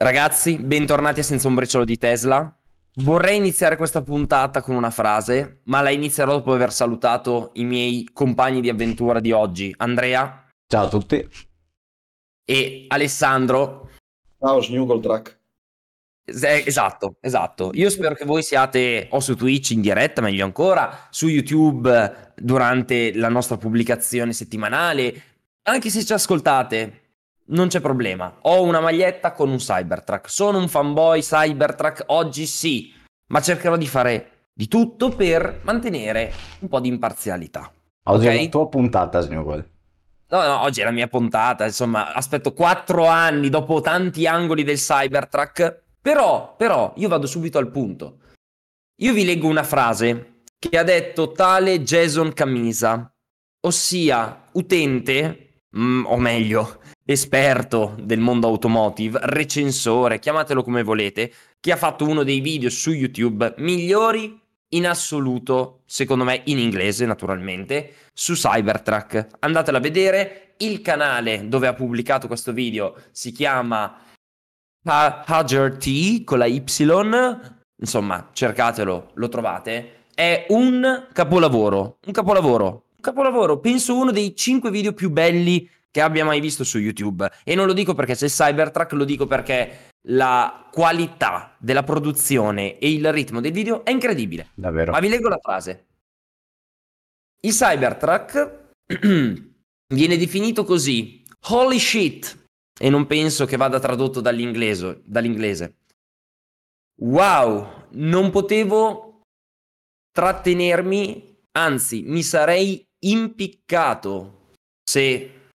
Ragazzi, bentornati a Senza un briciolo di Tesla. Vorrei iniziare questa puntata con una frase, ma la inizierò dopo aver salutato i miei compagni di avventura di oggi, Andrea. Ciao a tutti. E Alessandro. Ciao, Snuggle Track. esatto, esatto. Io spero che voi siate o su Twitch in diretta, meglio ancora, su YouTube durante la nostra pubblicazione settimanale. Anche se ci ascoltate non c'è problema. Ho una maglietta con un Cybertruck. Sono un fanboy Cybertruck oggi sì, ma cercherò di fare di tutto per mantenere un po' di imparzialità. Oggi okay? è la tua puntata, Snowball. No, no, oggi è la mia puntata, insomma, aspetto quattro anni dopo tanti angoli del Cybertruck, però, però, io vado subito al punto. Io vi leggo una frase che ha detto tale Jason Camisa, ossia utente, mm, o meglio, esperto del mondo automotive, recensore, chiamatelo come volete, che ha fatto uno dei video su YouTube migliori in assoluto, secondo me in inglese naturalmente, su Cybertruck. Andatelo a vedere, il canale dove ha pubblicato questo video si chiama Hager con la Y, insomma cercatelo, lo trovate, è un capolavoro, un capolavoro, capolavoro, penso uno dei 5 video più belli che abbia mai visto su YouTube. E non lo dico perché c'è Cybertruck, lo dico perché la qualità della produzione e il ritmo del video è incredibile. Davvero. Ma vi leggo la frase. Il Cybertruck viene definito così: Holy shit! E non penso che vada tradotto dall'inglese. dall'inglese. Wow, non potevo trattenermi, anzi, mi sarei impiccato se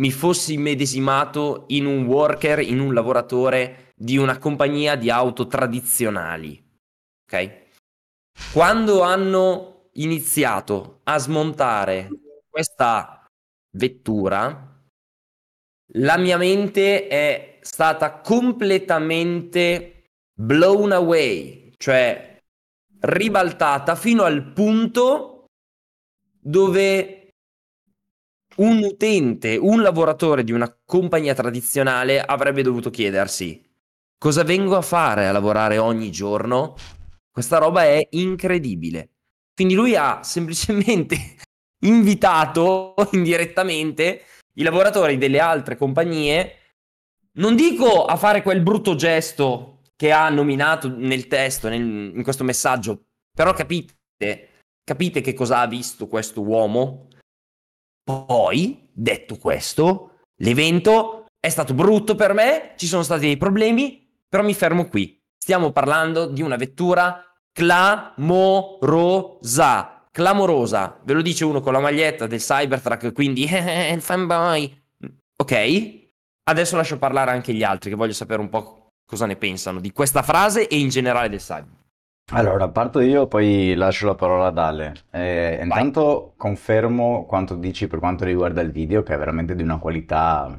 mi fossi medesimato in un worker, in un lavoratore di una compagnia di auto tradizionali. Ok? Quando hanno iniziato a smontare questa vettura, la mia mente è stata completamente blown away, cioè ribaltata fino al punto dove un utente, un lavoratore di una compagnia tradizionale avrebbe dovuto chiedersi cosa vengo a fare a lavorare ogni giorno? Questa roba è incredibile. Quindi lui ha semplicemente invitato indirettamente i lavoratori delle altre compagnie, non dico a fare quel brutto gesto che ha nominato nel testo, nel, in questo messaggio, però capite, capite che cosa ha visto questo uomo? Poi, detto questo, l'evento è stato brutto per me, ci sono stati dei problemi, però mi fermo qui. Stiamo parlando di una vettura clamorosa. Clamorosa. Ve lo dice uno con la maglietta del Cybertruck, quindi il fanboy. Ok? Adesso lascio parlare anche gli altri che voglio sapere un po' cosa ne pensano di questa frase e in generale del Cybertruck. Allora, parto io, poi lascio la parola ad Ale. Eh, intanto confermo quanto dici per quanto riguarda il video, che è veramente di una qualità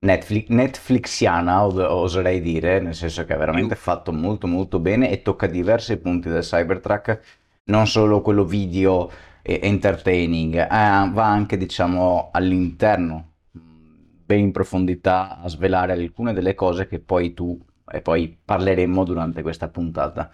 Netflix, Netflixiana, oserei dire, nel senso che è veramente fatto molto molto bene e tocca diversi punti del Cybertruck, non solo quello video e entertaining, eh, va anche diciamo all'interno, ben in profondità a svelare alcune delle cose che poi tu e poi parleremo durante questa puntata.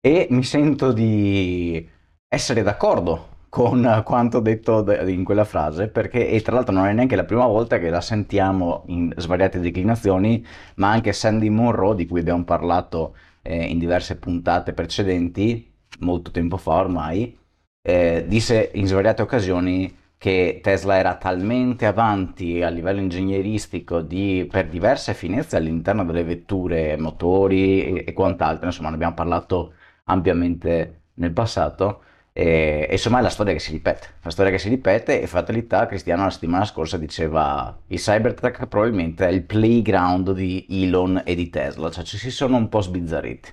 E mi sento di essere d'accordo con quanto detto in quella frase, perché e tra l'altro non è neanche la prima volta che la sentiamo in svariate declinazioni, ma anche Sandy Monroe, di cui abbiamo parlato eh, in diverse puntate precedenti, molto tempo fa ormai, eh, disse in svariate occasioni che Tesla era talmente avanti a livello ingegneristico di, per diverse finezze all'interno delle vetture, motori e, e quant'altro, insomma ne abbiamo parlato ampiamente nel passato, e, e, insomma è la storia che si ripete, la storia che si ripete e fatalità, Cristiano la settimana scorsa diceva il Cybertruck probabilmente è il playground di Elon e di Tesla, cioè ci si sono un po' sbizzarriti.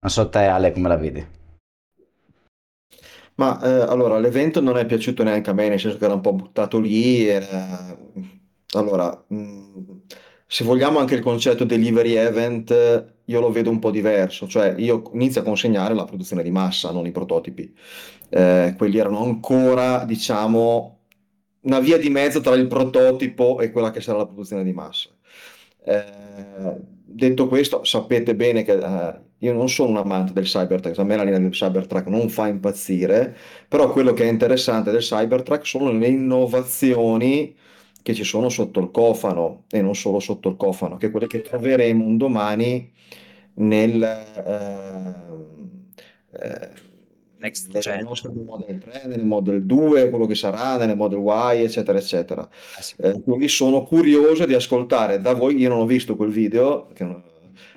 Non so te Ale come la vedi? Ma eh, allora, l'evento non è piaciuto neanche a me, nel senso che era un po' buttato lì. era- Allora, mh, se vogliamo anche il concetto delivery event, io lo vedo un po' diverso, cioè io inizio a consegnare la produzione di massa, non i prototipi. Eh, quelli erano ancora, diciamo, una via di mezzo tra il prototipo e quella che sarà la produzione di massa. Eh, detto questo, sapete bene che eh, io non sono un amante del Cybertruck, a me la linea del Cybertruck non fa impazzire, però quello che è interessante del Cybertruck sono le innovazioni che ci sono sotto il cofano e non solo sotto il cofano, che quelle che troveremo un domani nel, eh, eh, Next nel nostro Model 3, nel Model 2, quello che sarà, nelle Model Y, eccetera, eccetera. Eh sì. Eh, quindi sono curioso di ascoltare da voi, io non ho visto quel video, che non-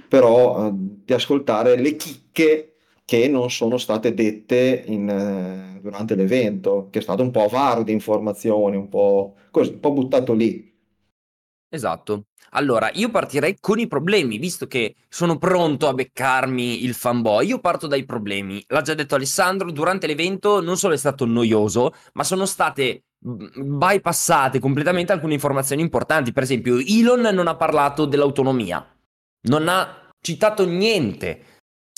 però eh, di ascoltare le chicche che non sono state dette in, eh, durante l'evento, che è stato un po' avaro di informazioni, un po' così, un po' buttato lì. Esatto. Allora, io partirei con i problemi, visto che sono pronto a beccarmi il fanboy. Io parto dai problemi. L'ha già detto Alessandro, durante l'evento non solo è stato noioso, ma sono state mm, bypassate completamente alcune informazioni importanti. Per esempio, Elon non ha parlato dell'autonomia, non ha citato niente.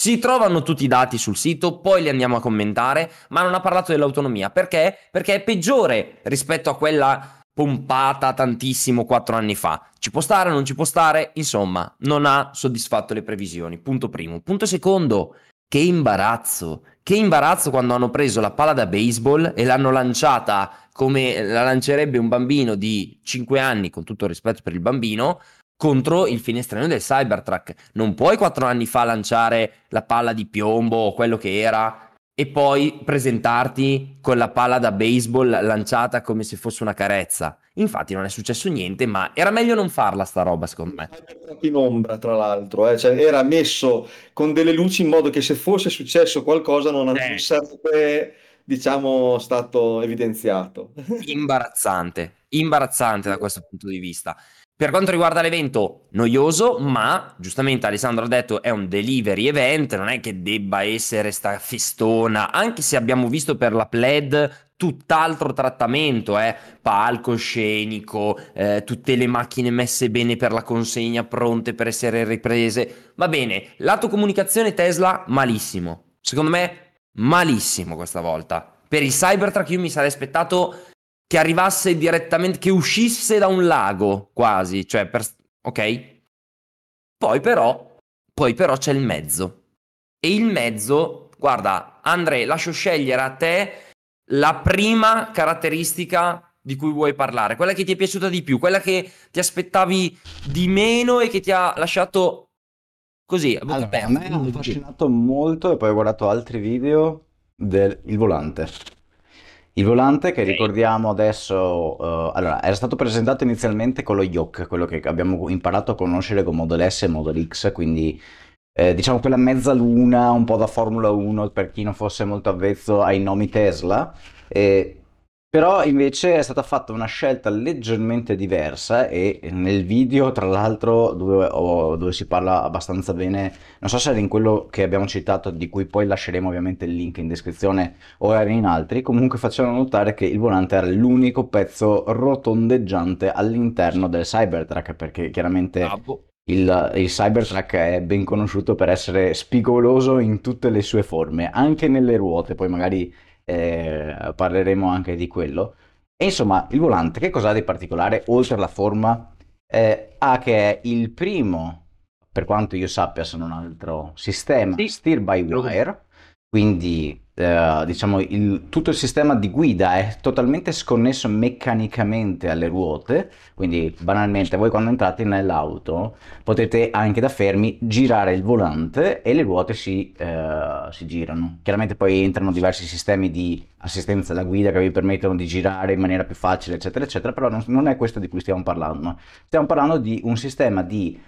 Si trovano tutti i dati sul sito, poi li andiamo a commentare, ma non ha parlato dell'autonomia. Perché? Perché è peggiore rispetto a quella pompata tantissimo quattro anni fa. Ci può stare non ci può stare? Insomma, non ha soddisfatto le previsioni. Punto primo. Punto secondo, che imbarazzo. Che imbarazzo quando hanno preso la palla da baseball e l'hanno lanciata come la lancerebbe un bambino di 5 anni, con tutto il rispetto per il bambino, contro il finestrino del Cybertruck. Non puoi quattro anni fa lanciare la palla di piombo o quello che era e poi presentarti con la palla da baseball lanciata come se fosse una carezza. Infatti non è successo niente, ma era meglio non farla sta roba, secondo me. In ombra, tra l'altro, eh, cioè, era messo con delle luci in modo che se fosse successo qualcosa non Eh. sarebbe, diciamo, stato evidenziato. Imbarazzante, imbarazzante da questo punto di vista. Per quanto riguarda l'evento, noioso, ma giustamente Alessandro ha detto è un delivery event, non è che debba essere sta festona, anche se abbiamo visto per la Pled tutt'altro trattamento, eh? palcoscenico, eh, tutte le macchine messe bene per la consegna, pronte per essere riprese. Va bene, lato comunicazione Tesla, malissimo. Secondo me, malissimo questa volta. Per il Cybertruck io mi sarei aspettato che arrivasse direttamente, che uscisse da un lago quasi, cioè per... ok? Poi però, poi però c'è il mezzo. E il mezzo, guarda, Andre, lascio scegliere a te la prima caratteristica di cui vuoi parlare, quella che ti è piaciuta di più, quella che ti aspettavi di meno e che ti ha lasciato così, a Allora, a me ha affascinato molto e poi ho guardato altri video del il volante. Il volante che Ok. ricordiamo adesso, eh, allora, era stato presentato inizialmente con lo Yoke, quello che abbiamo imparato a conoscere con Model S e Model X, quindi eh, diciamo quella mezzaluna, un po' da Formula 1 per chi non fosse molto avvezzo ai nomi Tesla. E però invece è stata fatta una scelta leggermente diversa e nel video, tra l'altro, dove, ho- dove si parla abbastanza bene, non so se era in quello che abbiamo citato, di cui poi lasceremo ovviamente il link in descrizione, o era in altri, comunque facevano notare che il volante era l'unico pezzo rotondeggiante all'interno del Cybertruck, perché chiaramente Bravo. il, il Cybertruck è ben conosciuto per essere spigoloso in tutte le sue forme, anche nelle ruote, poi magari eh, parleremo anche di quello. E insomma, il volante che cos'ha di particolare oltre alla forma? Eh, ha che è il primo, per quanto io sappia, se non altro, sistema Sì. steer by wire, quindi eh, diciamo il- tutto il sistema di guida è totalmente sconnesso meccanicamente alle ruote, quindi banalmente voi quando entrate nell'auto potete anche da fermi girare il volante e le ruote si, eh, si girano. Chiaramente poi entrano diversi sistemi di assistenza alla guida che vi permettono di girare in maniera più facile, eccetera, eccetera, però non, non è questo di cui stiamo parlando. Stiamo parlando di un sistema di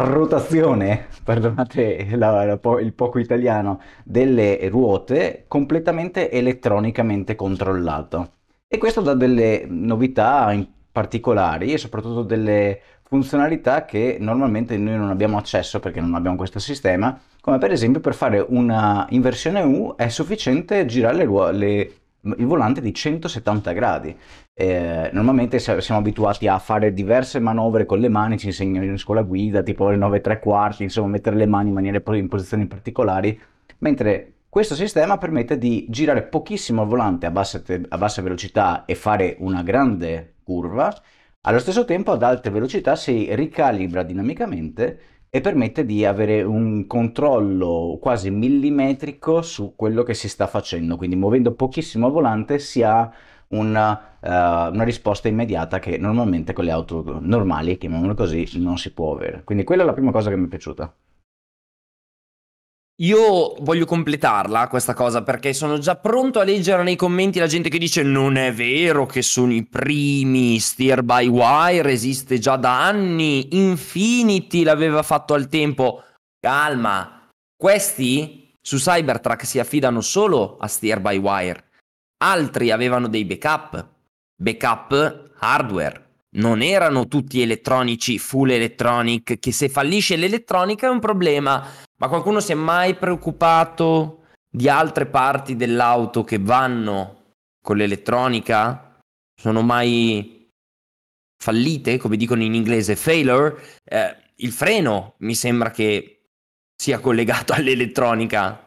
rotazione, perdonate la- la il poco italiano, delle ruote completamente elettronicamente controllato. E questo dà delle novità particolari e soprattutto delle funzionalità che normalmente noi non abbiamo accesso perché non abbiamo questo sistema, come per esempio per fare una inversione U è sufficiente girare le ruo- le- il volante di 170 gradi. Eh, normalmente siamo abituati a fare diverse manovre con le mani, ci insegnano in scuola guida, tipo le 9 e tre quarti, insomma, mettere le mani in maniere in posizioni particolari, mentre questo sistema permette di girare pochissimo il volante a bassa, te- a bassa velocità e fare una grande curva, Allo stesso tempo ad alte velocità si ricalibra dinamicamente e permette di avere un controllo quasi millimetrico su quello che si sta facendo, quindi muovendo pochissimo il volante si ha una, uh, una risposta immediata che normalmente con le auto normali, chiamiamolo così, non si può avere. Quindi quella è la prima cosa che mi è piaciuta. Io voglio completarla questa cosa perché sono già pronto a leggere nei commenti la gente che dice non è vero che sono i primi, Steer by Wire esiste già da anni, Infinity l'aveva fatto al tempo. Calma, questi su Cybertruck si affidano solo a Steer by Wire, altri avevano dei backup, backup hardware. Non erano tutti elettronici, full electronic, che se fallisce l'elettronica è un problema ma qualcuno si è mai preoccupato di altre parti dell'auto che vanno con l'elettronica? Sono mai fallite, come dicono in inglese, failure? Eh, il freno mi sembra che sia collegato all'elettronica.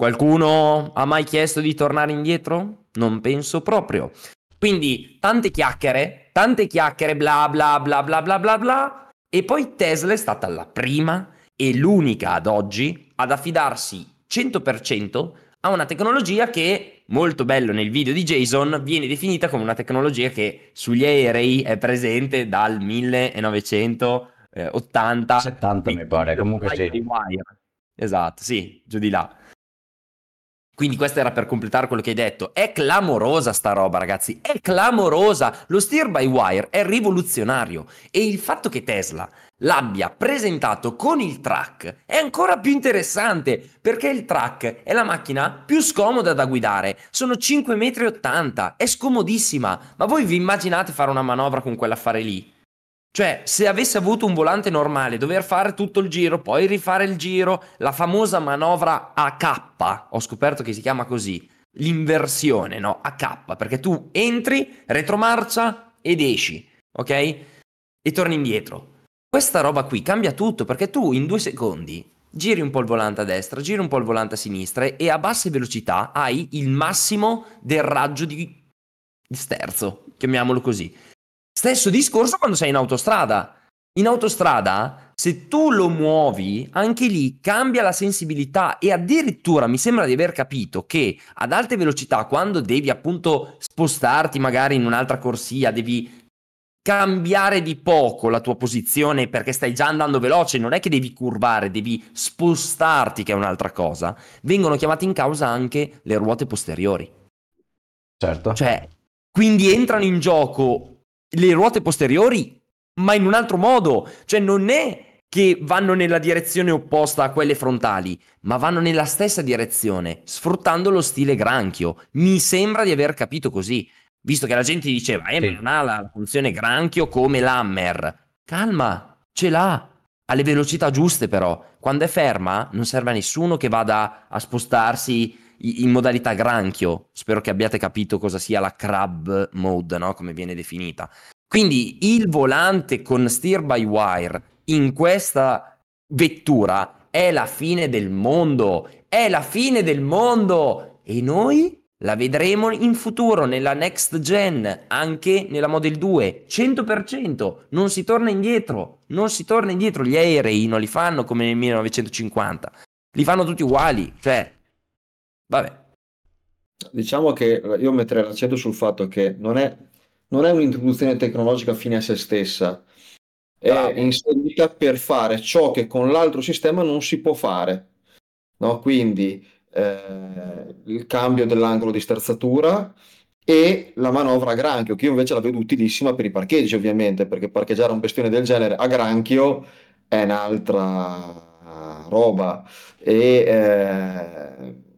Qualcuno ha mai chiesto di tornare indietro? Non penso proprio. Quindi tante chiacchiere, tante chiacchiere, bla bla bla bla bla bla bla. E poi Tesla è stata la prima e l'unica ad oggi ad affidarsi 100% a una tecnologia che, molto bello nel video di Jason, viene definita come una tecnologia che sugli aerei è presente dal 1980. 70 mi pare, comunque sì. Esatto, sì, giù di là. Quindi questo era per completare quello che hai detto. È clamorosa sta roba, ragazzi. È clamorosa. Lo steer by wire è rivoluzionario. E il fatto che Tesla l'abbia presentato con il track è ancora più interessante perché il track è la macchina più scomoda da guidare. Sono 5,80 m. È scomodissima. Ma voi vi immaginate fare una manovra con quell'affare lì? Cioè, se avesse avuto un volante normale, dover fare tutto il giro, poi rifare il giro, la famosa manovra a K, ho scoperto che si chiama così, l'inversione, no? A K, perché tu entri, retromarcia ed esci, ok? E torni indietro. Questa roba qui cambia tutto perché tu in due secondi giri un po' il volante a destra, giri un po' il volante a sinistra e a basse velocità hai il massimo del raggio di sterzo, chiamiamolo così. Stesso discorso quando sei in autostrada. In autostrada, se tu lo muovi, anche lì cambia la sensibilità e addirittura mi sembra di aver capito che ad alte velocità, quando devi appunto spostarti magari in un'altra corsia, devi cambiare di poco la tua posizione perché stai già andando veloce, non è che devi curvare, devi spostarti che è un'altra cosa, vengono chiamate in causa anche le ruote posteriori. Certo. Cioè, quindi entrano in gioco le ruote posteriori, ma in un altro modo. Cioè non è che vanno nella direzione opposta a quelle frontali, ma vanno nella stessa direzione, sfruttando lo stile granchio. Mi sembra di aver capito così, visto che la gente diceva, eh, sì. ma non ha la funzione granchio come l'Hammer. Calma, ce l'ha. Alle velocità giuste però. Quando è ferma non serve a nessuno che vada a spostarsi in modalità granchio. Spero che abbiate capito cosa sia la crab mode, no? come viene definita. Quindi il volante con steer by wire in questa vettura è la fine del mondo, è la fine del mondo! E noi la vedremo in futuro nella next gen, anche nella Model 2, 100%, non si torna indietro, non si torna indietro, gli aerei non li fanno come nel 1950, li fanno tutti uguali, cioè Vabbè. Diciamo che io metterei l'accento sul fatto che non è, non è un'introduzione tecnologica fine a se stessa, è Bravo. inserita per fare ciò che con l'altro sistema non si può fare. No? Quindi eh, il cambio dell'angolo di sterzatura e la manovra a granchio, che io invece la vedo utilissima per i parcheggi, ovviamente, perché parcheggiare un bestione del genere a granchio è un'altra roba. E eh,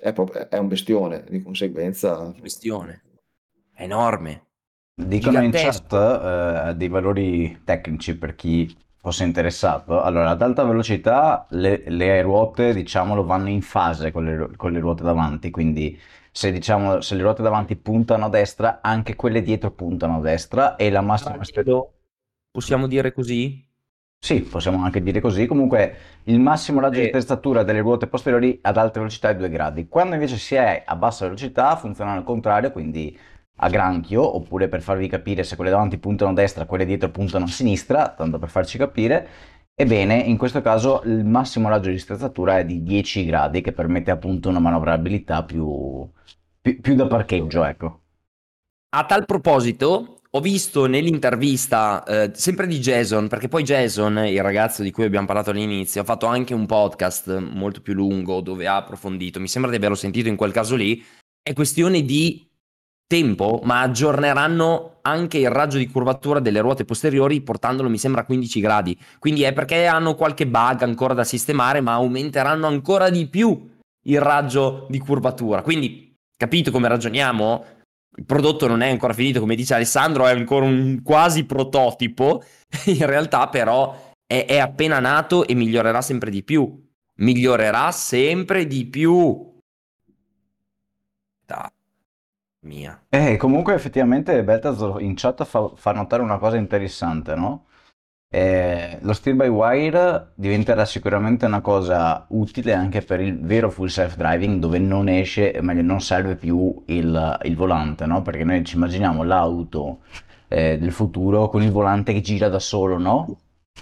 è, proprio, è un bestione, di conseguenza... Un bestione, è enorme. Dicono in chat uh, dei valori tecnici per chi fosse interessato. Allora, ad alta velocità le, le ruote, diciamolo, vanno in fase con le, con le ruote davanti, quindi se, diciamo, se le ruote davanti puntano a destra, anche quelle dietro puntano a destra e la massima... Possiamo dire così? Sì, possiamo anche dire così. Comunque il massimo raggio di testatura delle ruote posteriori ad alta velocità è 2 gradi. Quando invece si è a bassa velocità funziona al contrario, quindi a granchio, oppure per farvi capire se quelle davanti puntano a destra, quelle dietro puntano a sinistra, tanto per farci capire. Ebbene, in questo caso il massimo raggio di strezzatura è di 10 gradi, che permette appunto una manovrabilità più, più, più da parcheggio, ecco. A tal proposito, ho visto nell'intervista eh, sempre di Jason, perché poi Jason, il ragazzo di cui abbiamo parlato all'inizio, ha fatto anche un podcast molto più lungo dove ha approfondito, mi sembra di averlo sentito in quel caso lì, è questione di tempo, ma aggiorneranno anche il raggio di curvatura delle ruote posteriori portandolo mi sembra a 15 gradi. Quindi è perché hanno qualche bug ancora da sistemare, ma aumenteranno ancora di più il raggio di curvatura. Quindi capito come ragioniamo? Il prodotto non è ancora finito, come dice Alessandro, è ancora un quasi prototipo. In realtà però è, è appena nato e migliorerà sempre di più. Migliorerà sempre di più. Da mia. Eh, comunque effettivamente Baltazar in chat fa, fa notare una cosa interessante, no? Eh, lo steer by wire diventerà sicuramente una cosa utile anche per il vero full self driving dove non esce, meglio non serve più il, il volante, no? Perché noi ci immaginiamo l'auto eh, del futuro con il volante che gira da solo, no?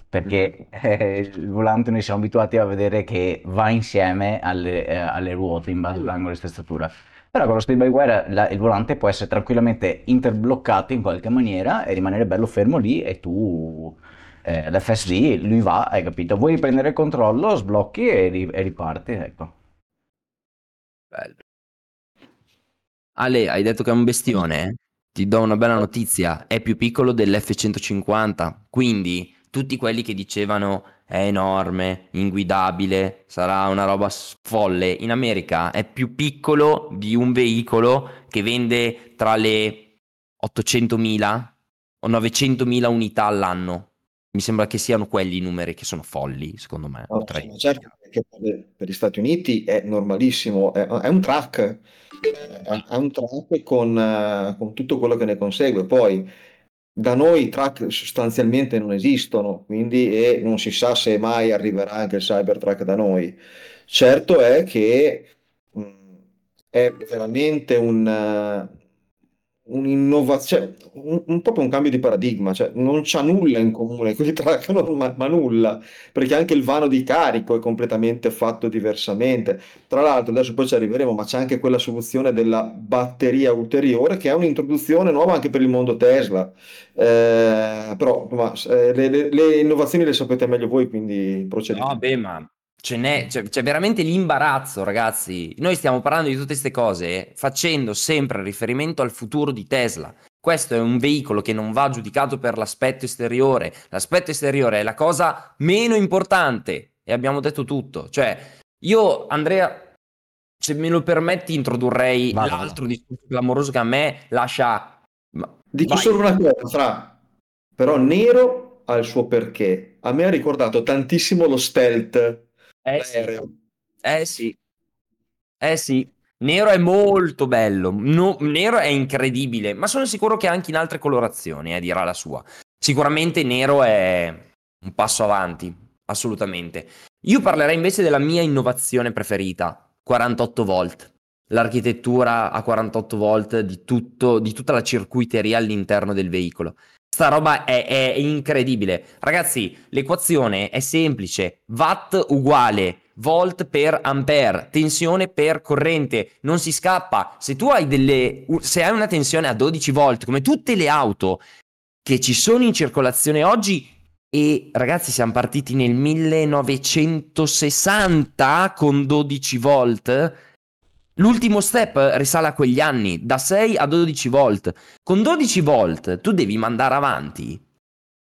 Perché eh, il volante noi siamo abituati a vedere che va insieme alle, eh, alle ruote in base all'angolo di stezzatura. Però con lo speed by wire la, il volante può essere tranquillamente interbloccato in qualche maniera e rimanere bello fermo lì e tu eh, l'FSD lui va, hai capito? Vuoi prendere controllo, sblocchi e, ri- e riparti, ecco. Bello. Ale, hai detto che è un bestione? Ti do una bella notizia, è più piccolo dell'F150, quindi tutti quelli che dicevano è enorme, inguidabile, sarà una roba folle. In America è più piccolo di un veicolo che vende tra le 800.000 o 900.000 unità all'anno. Mi sembra che siano quelli i numeri che sono folli, secondo me. No, Potrei- certo, perché per gli Stati Uniti è normalissimo, è, è un track, è, è un track con, eh, con tutto quello che ne consegue. Poi da noi i track sostanzialmente non esistono, quindi e non si sa se mai arriverà anche il Cybertruck da noi. Certo è che mh, è veramente un, eh, un'innovazione, un, un- proprio un cambio di paradigma, cioè non c'ha nulla in comune con i track, non- ma, ma nulla, perché anche il vano di carico è completamente fatto diversamente. Tra l'altro, adesso poi ci arriveremo, ma c'è anche quella soluzione della batteria ulteriore che è un'introduzione nuova anche per il mondo Tesla. Eh, però ma, eh, le, le- le innovazioni le sapete meglio voi, quindi procediamo. No, beh, ma ce n'è, c'è, c'è veramente l'imbarazzo, ragazzi. Noi stiamo parlando di tutte queste cose facendo sempre riferimento al futuro di Tesla. Questo è un veicolo che non va giudicato per l'aspetto esteriore. L'aspetto esteriore è la cosa meno importante e abbiamo detto tutto. Cioè, io, Andrea, se me lo permetti, introdurrei Vado, l'altro discorso clamoroso che a me lascia... ma- Dico vai. solo una cosa, Fra, però Nero ha il suo perché. A me ha ricordato tantissimo lo stealth Eh sì. Eh sì, eh sì, nero è molto bello, no- nero è incredibile, ma sono sicuro che anche in altre colorazioni, eh, dirà la sua. Sicuramente nero è un passo avanti, assolutamente. Io parlerei invece della mia innovazione preferita, 48 volt. L'architettura a 48 volt di tutto, di tutta la circuiteria all'interno del veicolo. Sta roba è, è incredibile. Ragazzi, l'equazione è semplice. Watt uguale volt per ampere, tensione per corrente. Non si scappa. Se tu hai delle... Se hai una tensione a 12 volt, come tutte le auto che ci sono in circolazione oggi, e ragazzi siamo partiti nel 1960 con 12 volt, L'ultimo step risale a quegli anni, da 6 a 12 volt. Con 12 volt tu devi mandare avanti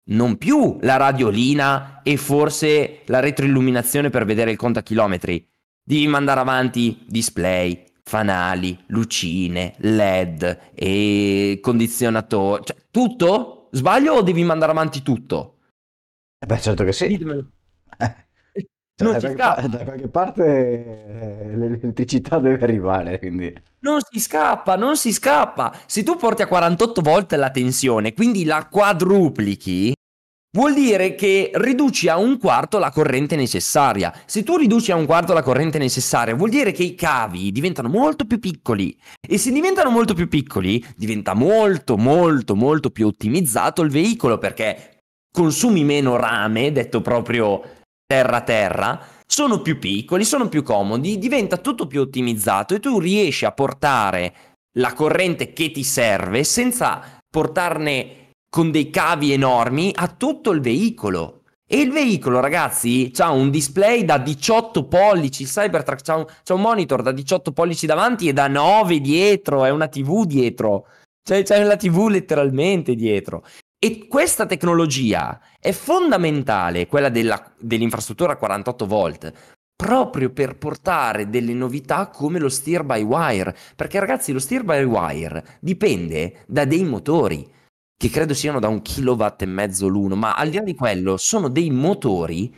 non più la radiolina e forse la retroilluminazione per vedere il contachilometri. Devi mandare avanti display, fanali, lucine, LED e condizionatori. Cioè, tutto? Sbaglio o devi mandare avanti tutto? Eh Beh, certo che sì. Ditemelo. Eh, Non da, si qualche, da qualche parte eh, l'elettricità deve arrivare, quindi... Non si scappa, non si scappa. Se tu porti a 48 volt la tensione, quindi la quadruplichi, vuol dire che riduci a un quarto la corrente necessaria. Se tu riduci a un quarto la corrente necessaria, vuol dire che i cavi diventano molto più piccoli. E se diventano molto più piccoli, diventa molto, molto, molto più ottimizzato il veicolo perché consumi meno rame, detto proprio terra-terra, sono più piccoli, sono più comodi, diventa tutto più ottimizzato e tu riesci a portare la corrente che ti serve senza portarne con dei cavi enormi a tutto il veicolo. E il veicolo, ragazzi, ha un display da 18 pollici. Il Cybertruck ha un, un, monitor da 18 pollici davanti e da 9 dietro. È una TV dietro. Cioè, c'è la TV letteralmente dietro. E questa tecnologia è fondamentale, quella della, dell'infrastruttura a 48 volt, proprio per portare delle novità come lo steer by wire. Perché, ragazzi, lo steer by wire dipende da dei motori che credo siano da un kilowatt e mezzo l'uno, ma al di là di quello sono dei motori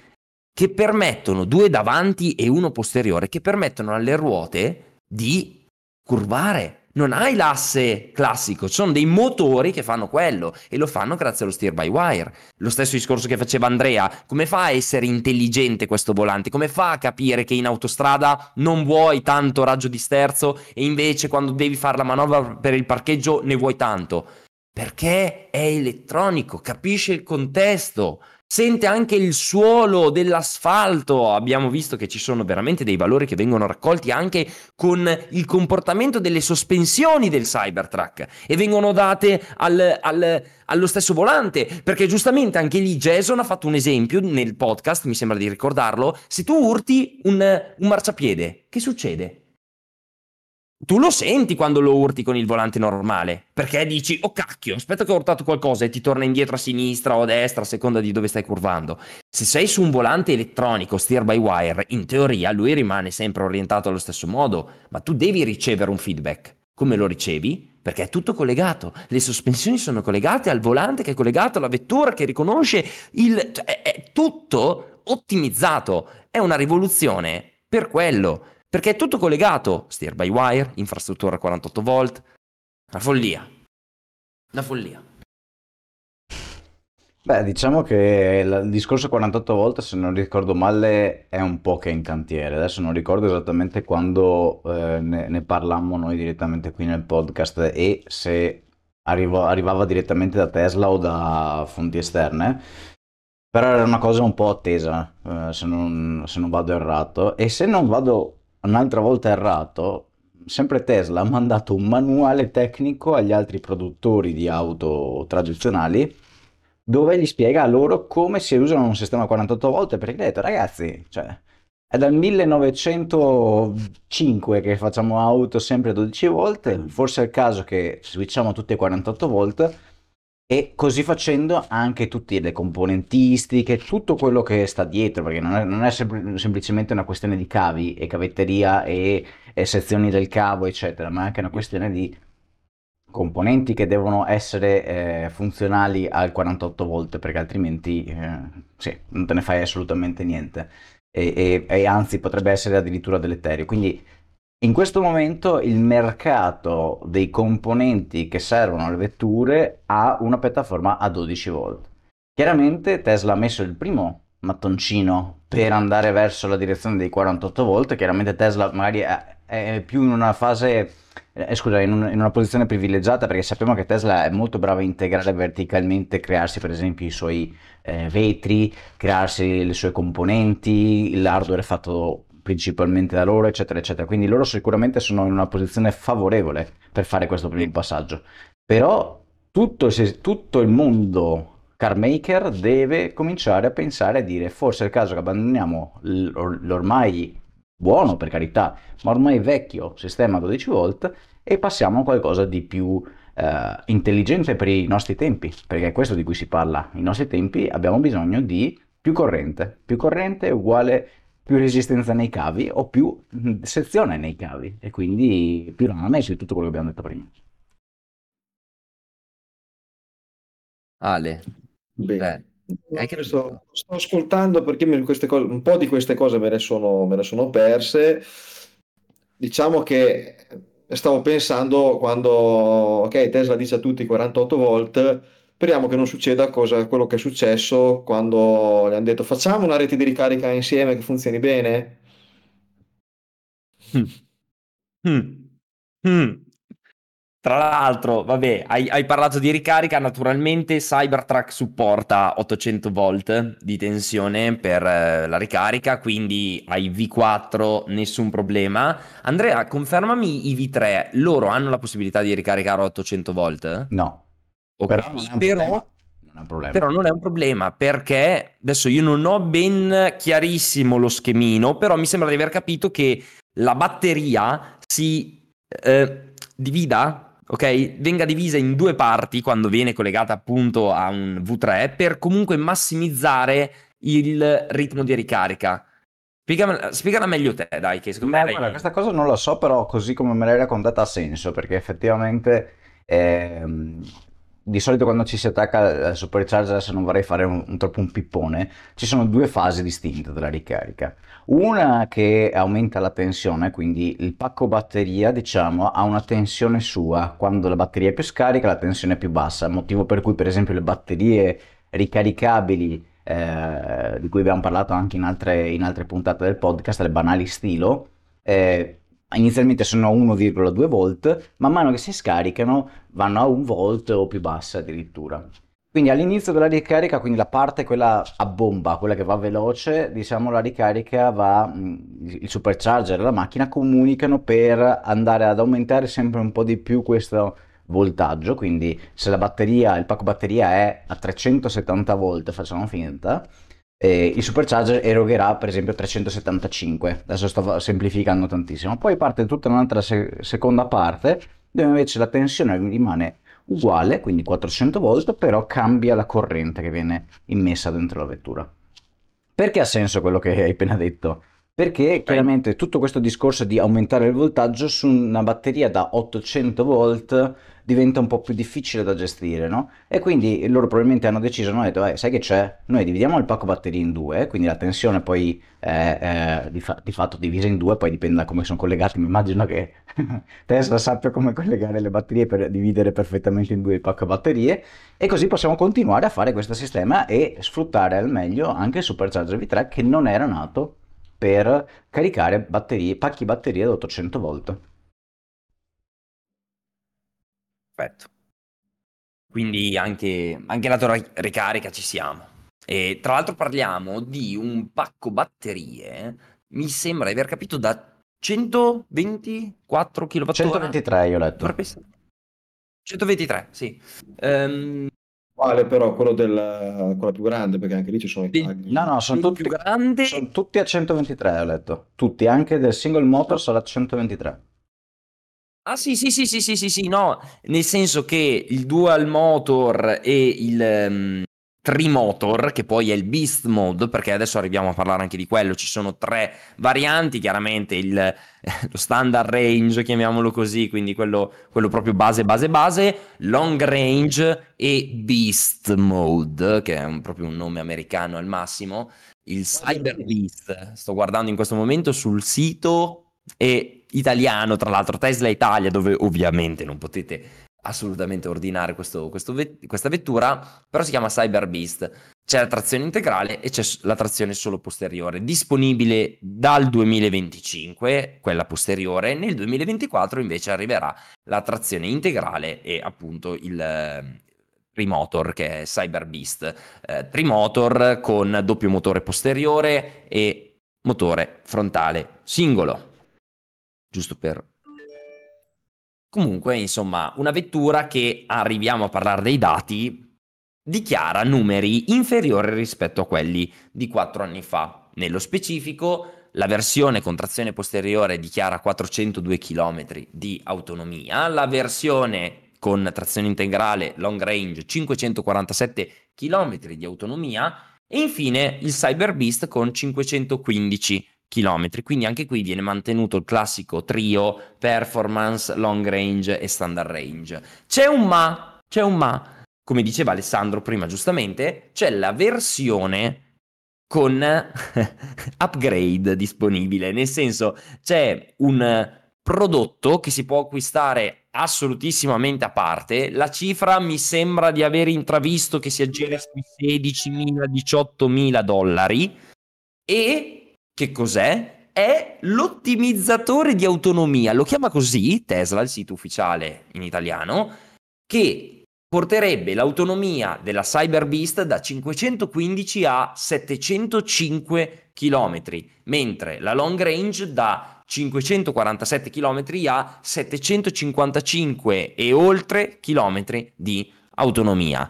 che permettono, due davanti e uno posteriore, che permettono alle ruote di curvare. Non hai l'asse classico, sono dei motori che fanno quello e lo fanno grazie allo steer by wire. Lo stesso discorso che faceva Andrea, come fa a essere intelligente questo volante? Come fa a capire che in autostrada non vuoi tanto raggio di sterzo e invece quando devi fare la manovra per il parcheggio ne vuoi tanto? perché è elettronico, capisce il contesto, sente anche il suolo dell'asfalto. Abbiamo visto che ci sono veramente dei valori che vengono raccolti anche con il comportamento delle sospensioni del Cybertruck e vengono date al, al, allo stesso volante, perché giustamente anche lì Jason ha fatto un esempio nel podcast, mi sembra di ricordarlo, se tu urti un, un marciapiede, che succede? Tu lo senti quando lo urti con il volante normale, perché dici, oh cacchio, aspetta che ho urtato qualcosa e ti torna indietro a sinistra o a destra a seconda di dove stai curvando. Se sei su un volante elettronico steer by wire, in teoria lui rimane sempre orientato allo stesso modo, ma tu devi ricevere un feedback. Come lo ricevi? Perché è tutto collegato. Le sospensioni sono collegate al volante che è collegato alla vettura che riconosce il... Cioè, è, tutto ottimizzato. È una rivoluzione per quello. Perché è tutto collegato, steer by wire, infrastruttura 48 volt, una follia. Una follia. Beh, diciamo che il discorso 48 volt, se non ricordo male, è un po' che in cantiere. Adesso non ricordo esattamente quando eh, ne, ne parlammo noi direttamente qui nel podcast e se arrivo, arrivava direttamente da Tesla o da fonti esterne. Però era una cosa un po' attesa, eh, se, non, se non vado errato. E se non vado un'altra volta errato, sempre Tesla ha mandato un manuale tecnico agli altri produttori di auto tradizionali dove gli spiega loro come si usano un sistema 48 volte perché ha detto ragazzi, cioè, è dal 1905 che facciamo auto sempre a 12 volt, forse è il caso che switchiamo tutte a 48 volt e così facendo anche tutte le componentistiche, tutto quello che sta dietro, perché non è, non è sem- semplicemente una questione di cavi e cavetteria e, e, sezioni del cavo, eccetera, ma è anche una questione di componenti che devono essere eh, funzionali al 48 volt, perché altrimenti eh, sì, non te ne fai assolutamente niente. E, e, e anzi potrebbe essere addirittura deleterio. Quindi in questo momento il mercato dei componenti che servono alle vetture ha una piattaforma a 12 volt. Chiaramente Tesla ha messo il primo mattoncino per andare verso la direzione dei 48 volt. Chiaramente Tesla magari è, più in una fase, eh, scusa, in, un, in, una posizione privilegiata perché sappiamo che Tesla è molto brava a integrare verticalmente, crearsi per esempio i suoi eh, vetri, crearsi le sue componenti, l'hardware fatto principalmente da loro, eccetera, eccetera. Quindi loro sicuramente sono in una posizione favorevole per fare questo primo passaggio. Però tutto, tutto il mondo car maker deve cominciare a pensare e dire forse è il caso che abbandoniamo l'ormai buono per carità, ma ormai vecchio sistema 12 volt e passiamo a qualcosa di più eh, intelligente per i nostri tempi, perché è questo di cui si parla. I nostri tempi abbiamo bisogno di più corrente, più corrente uguale più resistenza nei cavi o più mm, sezione nei cavi e quindi più rame su tutto quello che abbiamo detto prima. Ale, Beh, che... sto, sto, ascoltando perché cose, un po' di queste cose me ne, sono, me ne sono perse. Diciamo che stavo pensando quando ok Tesla dice a tutti 48 volt Speriamo che non succeda cosa, quello che è successo quando gli hanno detto facciamo una rete di ricarica insieme che funzioni bene. Mm. Mm. Mm. Tra l'altro, vabbè, hai, hai, parlato di ricarica, naturalmente Cybertruck supporta 800 volt di tensione per eh, la ricarica, quindi ai V4 nessun problema. Andrea, confermami i V3, loro hanno la possibilità di ricaricare a 800 volt? No. Okay. Però, non però, non però non è un problema perché adesso io non ho ben chiarissimo lo schemino, però mi sembra di aver capito che la batteria si eh, divida ok? Venga divisa in due parti quando viene collegata appunto a un V3 per comunque massimizzare il ritmo di ricarica. Spiegala, spiegala meglio te, dai, che secondo Beh, me... Guarda, questa cosa non la so, però così come me l'hai raccontata ha senso, perché effettivamente... Ehm di solito quando ci si attacca al supercharger, adesso non vorrei fare un, un, troppo un pippone, ci sono due fasi distinte della ricarica. Una che aumenta la tensione, quindi il pacco batteria, diciamo, ha una tensione sua. Quando la batteria è più scarica, la tensione è più bassa. Motivo per cui, per esempio, le batterie ricaricabili, eh, di cui abbiamo parlato anche in altre, in altre puntate del podcast, le banali stilo, eh, inizialmente sono a 1,2 volt, man mano che si scaricano vanno a 1 volt o più bassa addirittura. Quindi all'inizio della ricarica, quindi la parte quella a bomba, quella che va veloce, diciamo la ricarica va, il supercharger e la macchina comunicano per andare ad aumentare sempre un po' di più questo voltaggio, quindi se la batteria, il pacco batteria è a 370 volt, facciamo finta, eh, il supercharger erogherà per esempio 375 adesso sto semplificando tantissimo. Poi parte tutta un'altra se- seconda parte dove invece la tensione rimane uguale quindi 400 volt però cambia la corrente che viene immessa dentro la vettura. Perché ha senso quello che hai appena detto? Perché chiaramente tutto questo discorso di aumentare il voltaggio su una batteria da 800 volt diventa un po' più difficile da gestire, no? E quindi loro probabilmente hanno deciso, hanno detto, eh, sai che c'è? Noi dividiamo il pacco batterie in due, quindi la tensione poi è, di, fa- di, fatto divisa in due, poi dipende da come sono collegati, mi immagino che Tesla sappia come collegare le batterie per dividere perfettamente in due il pacco batterie, e così possiamo continuare a fare questo sistema e sfruttare al meglio anche il Supercharger V3 che non era nato per caricare batterie, pacchi batterie da 800 volt. Perfetto. Quindi anche, anche lato ricarica ci siamo. E tra l'altro parliamo di un pacco batterie, mi sembra di aver capito, da 124 kWh. 123 io ho letto. 123, sì. Um, Quale però? Quello del, quello più grande, perché anche lì ci sono i tagli. No, no, sono tutti, più grandi. sono tutti a 123, ho letto. Tutti, anche del single motor sono a 123. Ah sì, sì, sì, sì, sì, sì, sì, no, nel senso che il dual motor e il um, trimotor, che poi è il beast mode, perché adesso arriviamo a parlare anche di quello, ci sono tre varianti, chiaramente il, lo standard range, chiamiamolo così, quindi quello, quello proprio base, base, base, long range e beast mode, che è un, proprio un nome americano al massimo, il cyber beast, sto guardando in questo momento sul sito e italiano, tra l'altro Tesla Italia, dove ovviamente non potete assolutamente ordinare questo, questo vet- questa vettura, però si chiama Cyber Beast. C'è la trazione integrale e c'è la trazione solo posteriore, disponibile dal 2025, quella posteriore, nel 2024 invece arriverà la trazione integrale e appunto il eh, trimotor che è Cyber Beast, eh, trimotor con doppio motore posteriore e motore frontale singolo giusto per... Comunque, insomma, una vettura che, arriviamo a parlare dei dati, dichiara numeri inferiori rispetto a quelli di quattro anni fa. Nello specifico, la versione con trazione posteriore dichiara 402 km di autonomia, la versione con trazione integrale long range 547 km di autonomia e infine il Cyber Beast con 515 km. Quindi anche qui viene mantenuto il classico trio performance, long range e standard range. C'è un ma, c'è un ma. Come diceva Alessandro prima giustamente, c'è la versione con upgrade disponibile, nel senso c'è un prodotto che si può acquistare assolutissimamente a parte, la cifra mi sembra di aver intravisto che si aggira sui 16.000-18.000 dollari. E che cos'è? È l'ottimizzatore di autonomia, lo chiama così Tesla, il sito ufficiale in italiano, che porterebbe l'autonomia della Cyber Beast da 515 a 705 km, mentre la long range da 547 km a 755 e oltre chilometri di autonomia.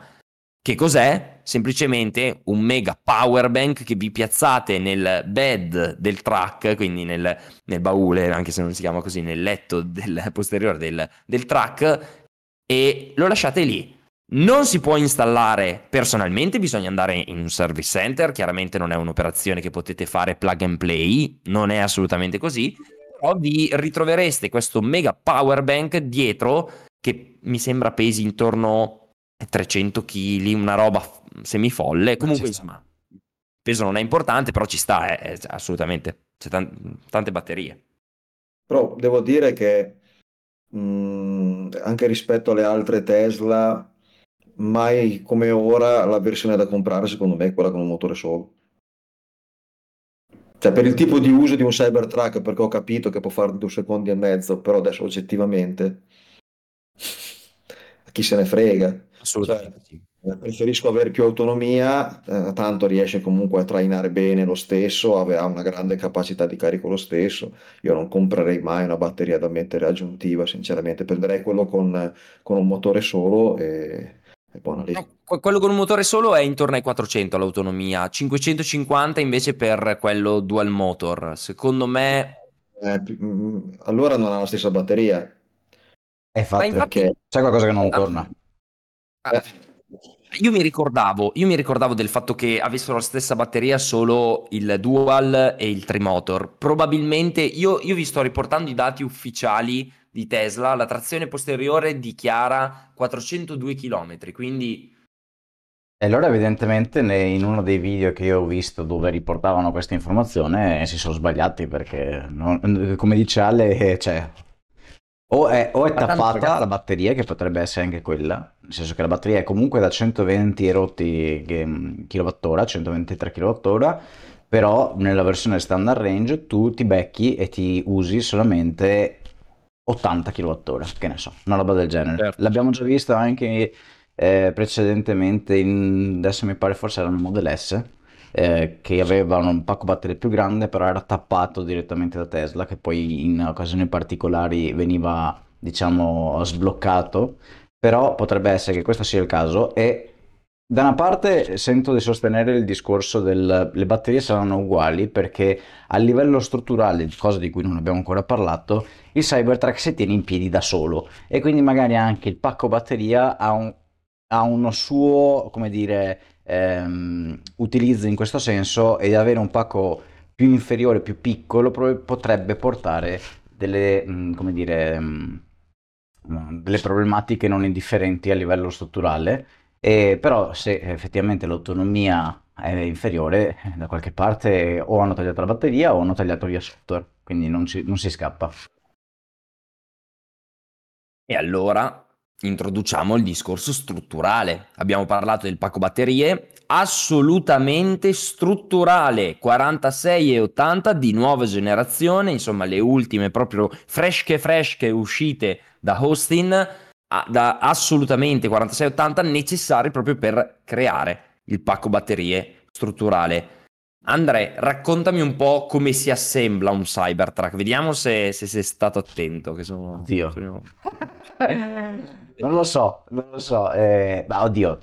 Che cos'è? Semplicemente un mega power bank che vi piazzate nel bed del truck, quindi nel, nel baule, anche se non si chiama così, nel letto del posteriore del, del truck e lo lasciate lì. Non si può installare personalmente, bisogna andare in un service center, chiaramente non è un'operazione che potete fare plug and play, non è assolutamente così, però vi ritrovereste questo mega power bank dietro che mi sembra pesi intorno 300 kg, una roba semifolle, comunque insomma, il peso non è importante, però ci sta, è, è assolutamente, c'è t- tante batterie. Però devo dire che mh, mm, anche rispetto alle altre Tesla, mai come ora la versione da comprare secondo me è quella con un motore solo. Cioè per il tipo di uso di un Cybertruck, perché ho capito che può fare due secondi e mezzo, però adesso oggettivamente chi se ne frega. Assolutamente cioè, sì. Eh, preferisco avere più autonomia, eh, tanto riesce comunque a trainare bene lo stesso, ha una grande capacità di carico lo stesso. Io non comprerei mai una batteria da mettere aggiuntiva, sinceramente, prenderei quello con, con un motore solo e, e buona lì. No, quello con un motore solo è intorno ai 400 l'autonomia, 550 invece per quello dual motor. Secondo me... Eh, mm, allora non ha la stessa batteria. È eh, fatto infatti... perché c'è qualcosa che non ah, torna. Ah, io mi, ricordavo, io mi ricordavo del fatto che avessero la stessa batteria solo il dual e il trimotor. Probabilmente io, io vi sto riportando i dati ufficiali di Tesla. La trazione posteriore dichiara 402 km, quindi e allora evidentemente in uno dei video che io ho visto dove riportavano questa informazione si sono sbagliati perché non- come dice Ale, cioè, o è, o è tappata la batteria, che potrebbe essere anche quella, nel senso che la batteria è comunque da 120 rotti kWh, 123 kWh, però nella versione standard range tu ti becchi e ti usi solamente 80 kWh, che ne so, una roba del genere. Certo. L'abbiamo già visto anche eh, precedentemente, in, adesso mi pare forse era il Model S, eh, che aveva un pacco batterie più grande, però era tappato direttamente da Tesla, che poi in occasioni particolari veniva, diciamo, sbloccato. Però potrebbe essere che questo sia il caso e da una parte sento di sostenere il discorso del le batterie saranno uguali perché a livello strutturale, cosa di cui non abbiamo ancora parlato, il Cybertruck si tiene in piedi da solo. E quindi magari anche il pacco batteria ha, un, ha uno suo, come dire, ehm, utilizzo in questo senso e avere un pacco più inferiore, più piccolo, potrebbe portare delle, mm, come dire, mm, delle problematiche non indifferenti a livello strutturale. E però se effettivamente l'autonomia è inferiore, da qualche parte o hanno tagliato la batteria o hanno tagliato via software, quindi non, ci, non si scappa. E allora introduciamo il discorso strutturale. Abbiamo parlato del pacco batterie, assolutamente strutturale, 46 e 80 di nuova generazione, insomma le ultime proprio fresche fresche uscite da Austin, da assolutamente 46 e 80 necessari proprio per creare il pacco batterie strutturale. Andrea, raccontami un po' come si assembla un Cybertruck, vediamo se, se sei stato attento. Che sono, Dio. Sono... non lo so, non lo so. Eh, ma oddio,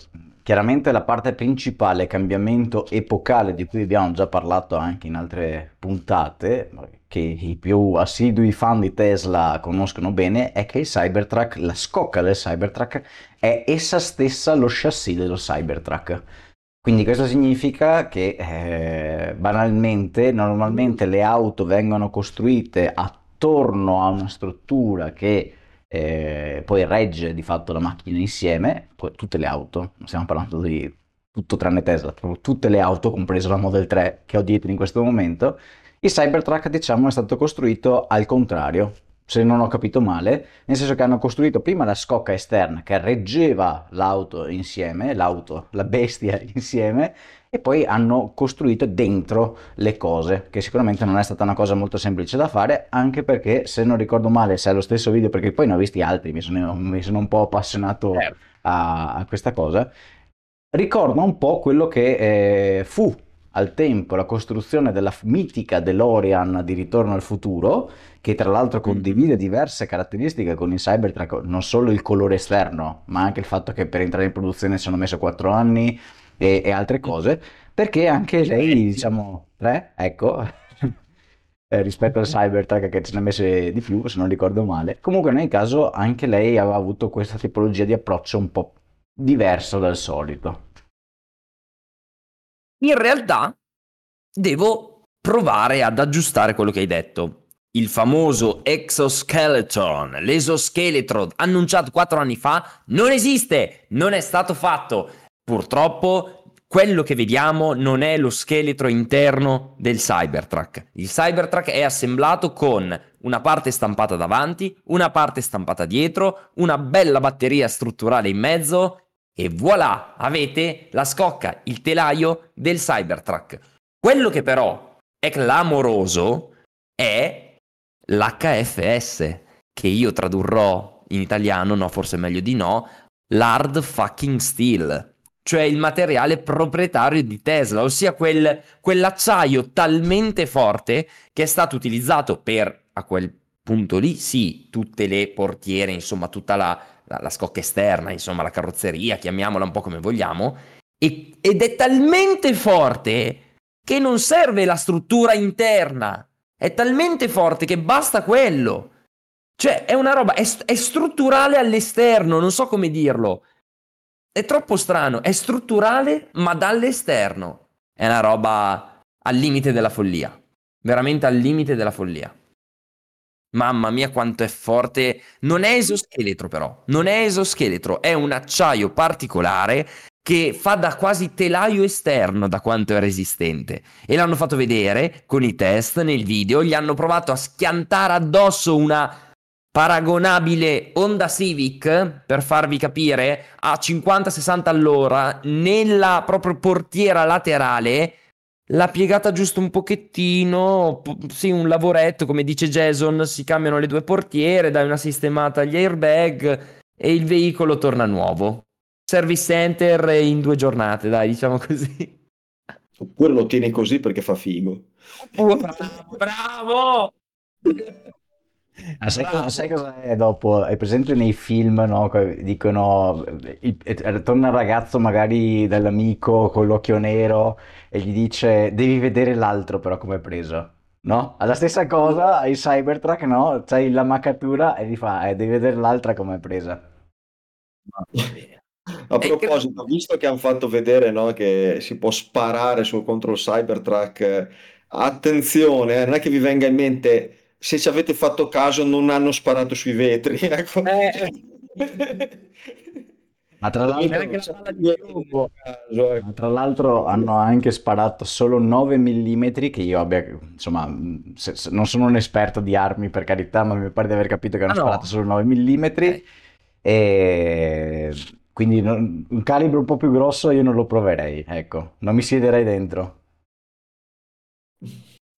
chiaramente la parte principale, cambiamento epocale di cui abbiamo già parlato anche in altre puntate, che i più assidui fan di Tesla conoscono bene, è che il Cybertruck, la scocca del Cybertruck, è essa stessa lo chassis dello Cybertruck. Quindi questo significa che eh, banalmente, normalmente le auto vengono costruite attorno a una struttura che eh, poi regge di fatto la macchina insieme, tutte le auto, stiamo parlando di tutto tranne Tesla, tutte le auto, compreso la Model 3 che ho dietro in questo momento, il Cybertruck diciamo è stato costruito al contrario, se non ho capito male, nel senso che hanno costruito prima la scocca esterna che reggeva l'auto insieme, l'auto, la bestia insieme, e poi hanno costruito dentro le cose, che sicuramente non è stata una cosa molto semplice da fare, anche perché se non ricordo male, se è lo stesso video, perché poi ne ho visti altri, mi sono, mi sono un po' appassionato certo. a, a, questa cosa, ricorda un po' quello che eh, fu al tempo la costruzione della mitica DeLorean di Ritorno al futuro, che tra l'altro condivide diverse caratteristiche con il Cybertruck, non solo il colore esterno, ma anche il fatto che per entrare in produzione ci hanno messo 4 anni, e, e altre cose, perché anche lei, diciamo, tre, ecco, eh, rispetto al Cybertruck che ce ne ha messe di più, se non ricordo male. Comunque, nel caso, anche lei aveva avuto questa tipologia di approccio un po' diverso dal solito. In realtà, devo provare ad aggiustare quello che hai detto. Il famoso exoskeleton, l'esoscheletro annunciato quattro anni fa, non esiste, non è stato fatto. Purtroppo quello che vediamo non è lo scheletro interno del Cybertruck. Il Cybertruck è assemblato con una parte stampata davanti, una parte stampata dietro, una bella batteria strutturale in mezzo e voilà, avete la scocca, il telaio del Cybertruck. Quello che però è clamoroso è l'HFS, che io tradurrò in italiano, no, forse meglio di no, l'hard fucking steel cioè il materiale proprietario di Tesla, ossia quel, quell'acciaio talmente forte che è stato utilizzato per, a quel punto lì, sì, tutte le portiere, insomma, tutta la, la, la scocca esterna, insomma, la carrozzeria, chiamiamola un po' come vogliamo, e, ed è talmente forte che non serve la struttura interna, è talmente forte che basta quello. Cioè, è una roba, è, è strutturale all'esterno, non so come dirlo. È troppo strano, è strutturale ma dall'esterno. È una roba al limite della follia. Veramente al limite della follia. Mamma mia quanto è forte. Non è esoscheletro però, non è esoscheletro, è un acciaio particolare che fa da quasi telaio esterno da quanto è resistente. E l'hanno fatto vedere con i test nel video, gli hanno provato a schiantare addosso una paragonabile Honda Civic, per farvi capire, a 50-60 all'ora, nella proprio portiera laterale, l'ha piegata giusto un pochettino, sì, un lavoretto, come dice Jason, si cambiano le due portiere, dai una sistemata agli airbag e il veicolo torna nuovo. Service center in due giornate, dai, diciamo così. Oppure lo tieni così perché fa figo. bravo! bravo! Ah, sai, cosa, sai, cosa è dopo? È presente nei film, no? Dicono, il, torna il ragazzo magari dall'amico con l'occhio nero e gli dice devi vedere l'altro però come è preso. No? Alla stessa cosa, il Cybertruck, no? C'hai la maccatura e gli fa, eh, devi vedere l'altra come è presa. A proposito, visto che hanno fatto vedere no, che si può sparare sul contro il Cybertruck, attenzione, eh, non è che vi venga in mente se ci avete fatto caso non hanno sparato sui vetri. Ecco. Eh. Ma tra l'altro, ecco. ma tra l'altro hanno anche sparato solo 9 mm che io abbia, insomma, se, se, non sono un esperto di armi per carità, ma mi pare di aver capito che hanno ah, sparato no. solo 9 mm okay. e quindi non, un calibro un po' più grosso io non lo proverei, ecco, non mi siederei dentro.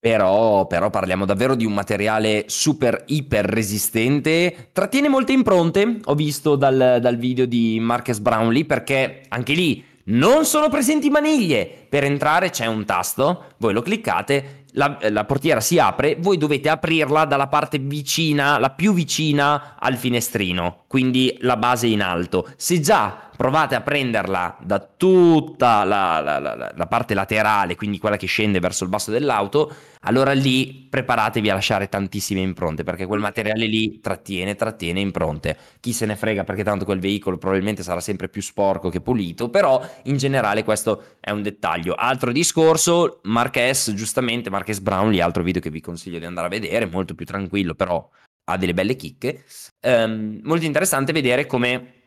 Però, però, parliamo davvero di un materiale super iper resistente. Trattiene molte impronte, ho visto dal, dal video di Marcus Brownlee, perché anche lì non sono presenti maniglie. Per entrare c'è un tasto, voi lo cliccate, la, la, portiera si apre, voi dovete aprirla dalla parte vicina, la più vicina al finestrino, quindi la base in alto. Se già provate a prenderla da tutta la, la, la, la, parte laterale, quindi quella che scende verso il basso dell'auto, allora lì preparatevi a lasciare tantissime impronte, perché quel materiale lì trattiene, trattiene impronte. Chi se ne frega, perché tanto quel veicolo probabilmente sarà sempre più sporco che pulito, però in generale questo è un dettaglio. Altro discorso, Marques, giustamente, Marques Brownlee, altro video che vi consiglio di andare a vedere, molto più tranquillo, però ha delle belle chicche. Um, molto interessante vedere come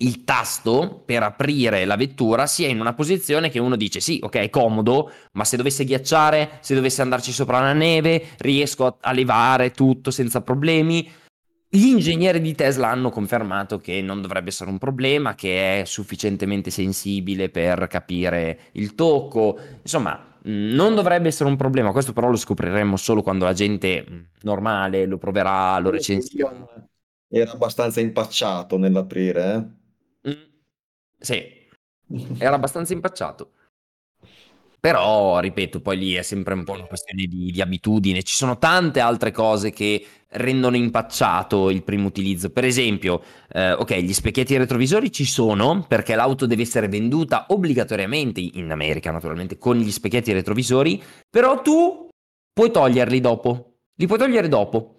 il tasto per aprire la vettura sia in una posizione che uno dice sì, ok, è comodo, ma se dovesse ghiacciare, se dovesse andarci sopra la neve, riesco a, levare tutto senza problemi. Gli ingegneri di Tesla hanno confermato che non dovrebbe essere un problema, che è sufficientemente sensibile per capire il tocco. Insomma, non dovrebbe essere un problema. Questo però lo scopriremo solo quando la gente normale lo proverà, lo recensirà. Era abbastanza impacciato nell'aprire, eh? Mm, sì, era abbastanza impacciato. Però, ripeto, poi lì è sempre un po' una questione di, di, abitudine. Ci sono tante altre cose che rendono impacciato il primo utilizzo. Per esempio, eh, ok, gli specchietti retrovisori ci sono perché l'auto deve essere venduta obbligatoriamente in America, naturalmente, con gli specchietti retrovisori, però tu puoi toglierli dopo. Li puoi togliere dopo.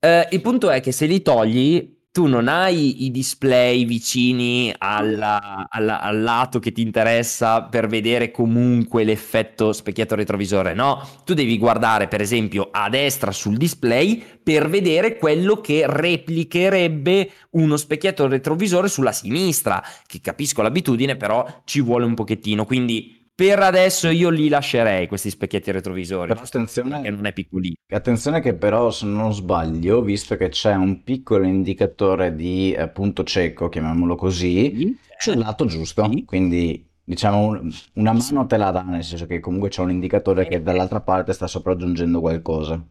Eh, il punto è che se li togli tu non hai i display vicini alla, alla, al lato che ti interessa per vedere comunque l'effetto specchietto retrovisore, no? Tu devi guardare per esempio a destra sul display per vedere quello che replicherebbe uno specchietto retrovisore sulla sinistra, che capisco l'abitudine però ci vuole un pochettino, quindi per adesso io li lascerei questi specchietti retrovisori. Però attenzione, che non è piccolino. Attenzione che però se non sbaglio, visto che c'è un piccolo indicatore di eh, punto cieco, chiamiamolo così, sì. sul lato giusto, sì. quindi diciamo una mano te la dà, nel senso che comunque c'è un indicatore che dall'altra parte sta sopraggiungendo qualcosa.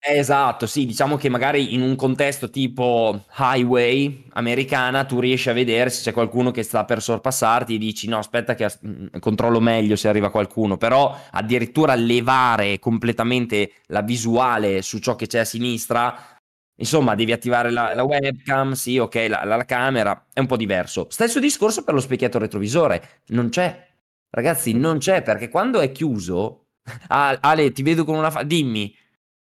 Esatto, sì, diciamo che magari in un contesto tipo highway americana tu riesci a vedere se c'è qualcuno che sta per sorpassarti e dici no, aspetta che controllo meglio se arriva qualcuno, però addirittura levare completamente la visuale su ciò che c'è a sinistra, insomma, devi attivare la, la webcam, sì, ok, la, la, la, camera, è un po' diverso. Stesso discorso per lo specchietto retrovisore, non c'è. Ragazzi, non c'è perché quando è chiuso... Ah, Ale, ti vedo con una... Fa- dimmi.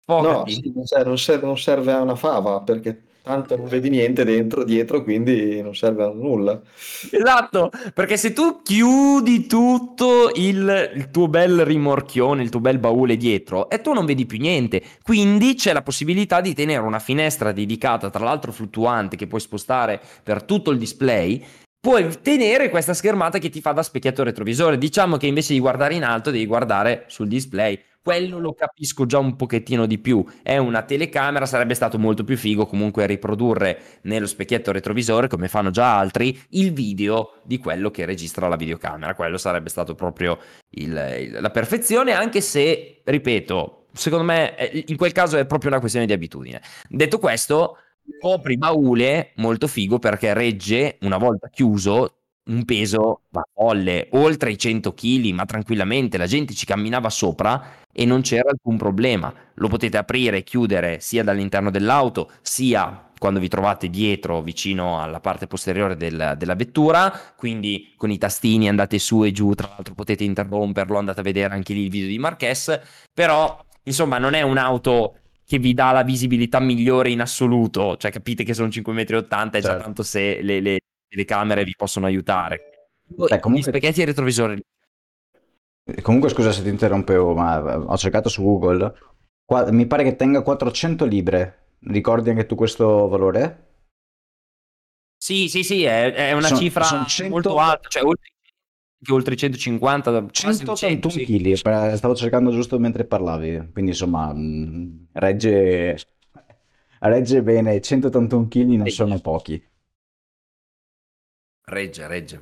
No, sì, non serve, non serve, non serve a una fava perché tanto non vedi niente dentro, dietro, quindi non serve a nulla. Esatto, perché se tu chiudi tutto il, il, tuo bel rimorchione, il tuo bel baule dietro e tu non vedi più niente, quindi c'è la possibilità di tenere una finestra dedicata, tra l'altro fluttuante, che puoi spostare per tutto il display. Puoi tenere questa schermata che ti fa da specchietto retrovisore. Diciamo che invece di guardare in alto, devi guardare sul display quello lo capisco già un pochettino di più. È una telecamera, sarebbe stato molto più figo comunque riprodurre nello specchietto retrovisore, come fanno già altri, il video di quello che registra la videocamera. Quello sarebbe stato proprio il, il, la perfezione, anche se, ripeto, secondo me in quel caso è proprio una questione di abitudine. Detto questo, copri baule molto figo perché regge una volta chiuso un peso ma folle, oltre i 100 kg, ma tranquillamente la gente ci camminava sopra e non c'era alcun problema. Lo potete aprire e chiudere sia dall'interno dell'auto, sia quando vi trovate dietro, vicino alla parte posteriore del, della vettura, quindi con i tastini andate su e giù, tra l'altro potete interromperlo, andate a vedere anche lì il video di Marques, però insomma non è un'auto che vi dà la visibilità migliore in assoluto, cioè capite che sono 5,80 m, certo. già tanto se le, le telecamere vi possono aiutare. Beh, comunque... Gli specchietti e retrovisori. Comunque scusa se ti interrompevo, ma ho cercato su Google. Qua, mi pare che tenga 400 libre. Ricordi anche tu questo valore? Sì, sì, sì, è, è una sono, cifra sono 100... molto alta, cioè oltre, oltre 150, 181 kg. Stavo cercando giusto mentre parlavi, quindi insomma regge, regge bene, 181 kg non sono pochi. Regge, regge.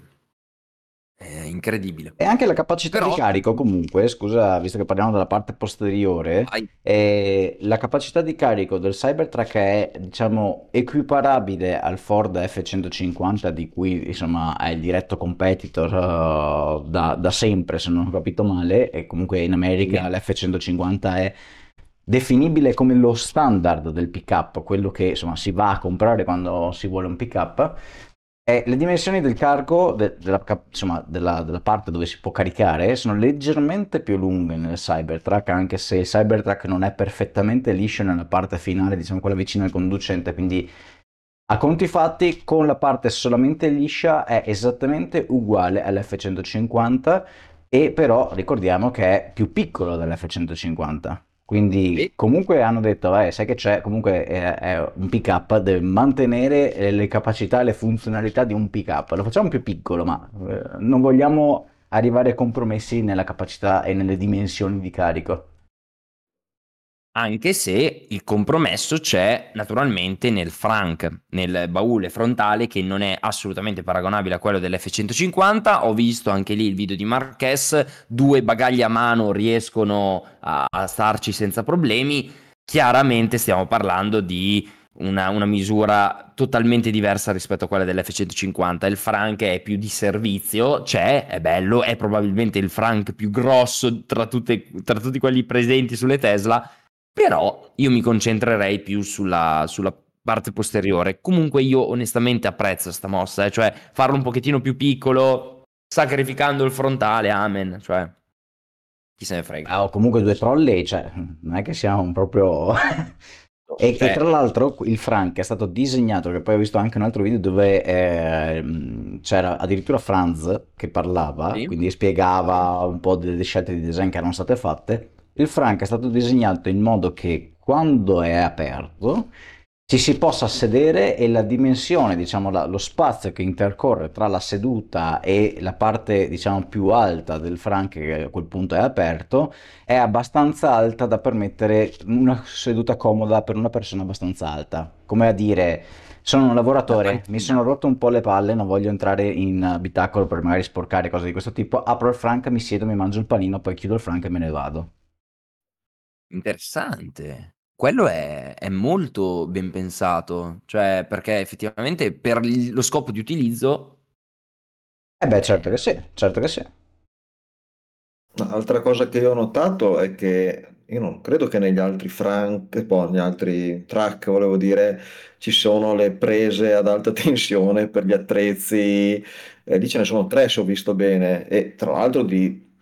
È incredibile. E anche la capacità Però... di carico, comunque, scusa, visto che parliamo della parte posteriore, eh, la capacità di carico del Cybertruck è, diciamo, equiparabile al Ford F150, di cui, insomma, è il diretto competitor uh, da, da, sempre, se non ho capito male, e comunque in America l'F150 è definibile come lo standard del pickup, quello che, insomma, si va a comprare quando si vuole un pickup e le dimensioni del carico, de- della, insomma, della, della, parte dove si può caricare, sono leggermente più lunghe nel Cybertruck, anche se il Cybertruck non è perfettamente liscio nella parte finale, diciamo quella vicina al conducente, quindi a conti fatti con la parte solamente liscia è esattamente uguale all'F150 e però ricordiamo che è più piccolo dell'F150 Quindi Sì. comunque hanno detto, "Vai, sai che c'è, comunque è, è un pick-up, deve mantenere eh, le capacità e le funzionalità di un pick-up. Lo facciamo più piccolo, ma eh, non vogliamo arrivare a compromessi nella capacità e nelle dimensioni di carico. Anche se il compromesso c'è naturalmente nel frank, nel baule frontale che non è assolutamente paragonabile a quello dell'F150. Ho visto anche lì il video di Marques, due bagagli a mano riescono a, a starci senza problemi. Chiaramente stiamo parlando di una, una, misura totalmente diversa rispetto a quella dell'F150. Il Frank è più di servizio, c'è, è bello, è probabilmente il Frank più grosso tra, tutte, tra tutti quelli presenti sulle Tesla però io mi concentrerei più sulla, sulla parte posteriore. Comunque io onestamente apprezzo sta mossa, eh? cioè farlo un pochettino più piccolo, sacrificando il frontale, amen, cioè chi se ne frega. Ah, o comunque due trolley, cioè non è che siamo proprio... e, cioè... e, tra l'altro il Frank è stato disegnato, che poi ho visto anche un altro video dove eh, c'era addirittura Franz che parlava, sì. quindi spiegava un po' delle scelte di design che erano state fatte il Frank è stato disegnato in modo che quando è aperto ci si possa sedere e la dimensione, diciamo, la, lo spazio che intercorre tra la seduta e la parte, diciamo, più alta del Frank, che a quel punto è aperto, è abbastanza alta da permettere una seduta comoda per una persona abbastanza alta. Come a dire, sono un lavoratore, mi sono rotto un po' le palle, non voglio entrare in abitacolo per magari sporcare cose di questo tipo, apro il Frank, mi siedo, mi mangio il panino, poi chiudo il Frank e me ne vado. Interessante. Quello è è molto ben pensato, cioè perché effettivamente per il lo scopo di utilizzo Eh beh, certo che sì, certo che sì. Altra cosa che io ho notato è che io non credo che negli altri frank, poi negli altri track, volevo dire, ci sono le prese ad alta tensione per gli attrezzi, eh, lì ce ne sono tre se ho visto bene, e tra l'altro di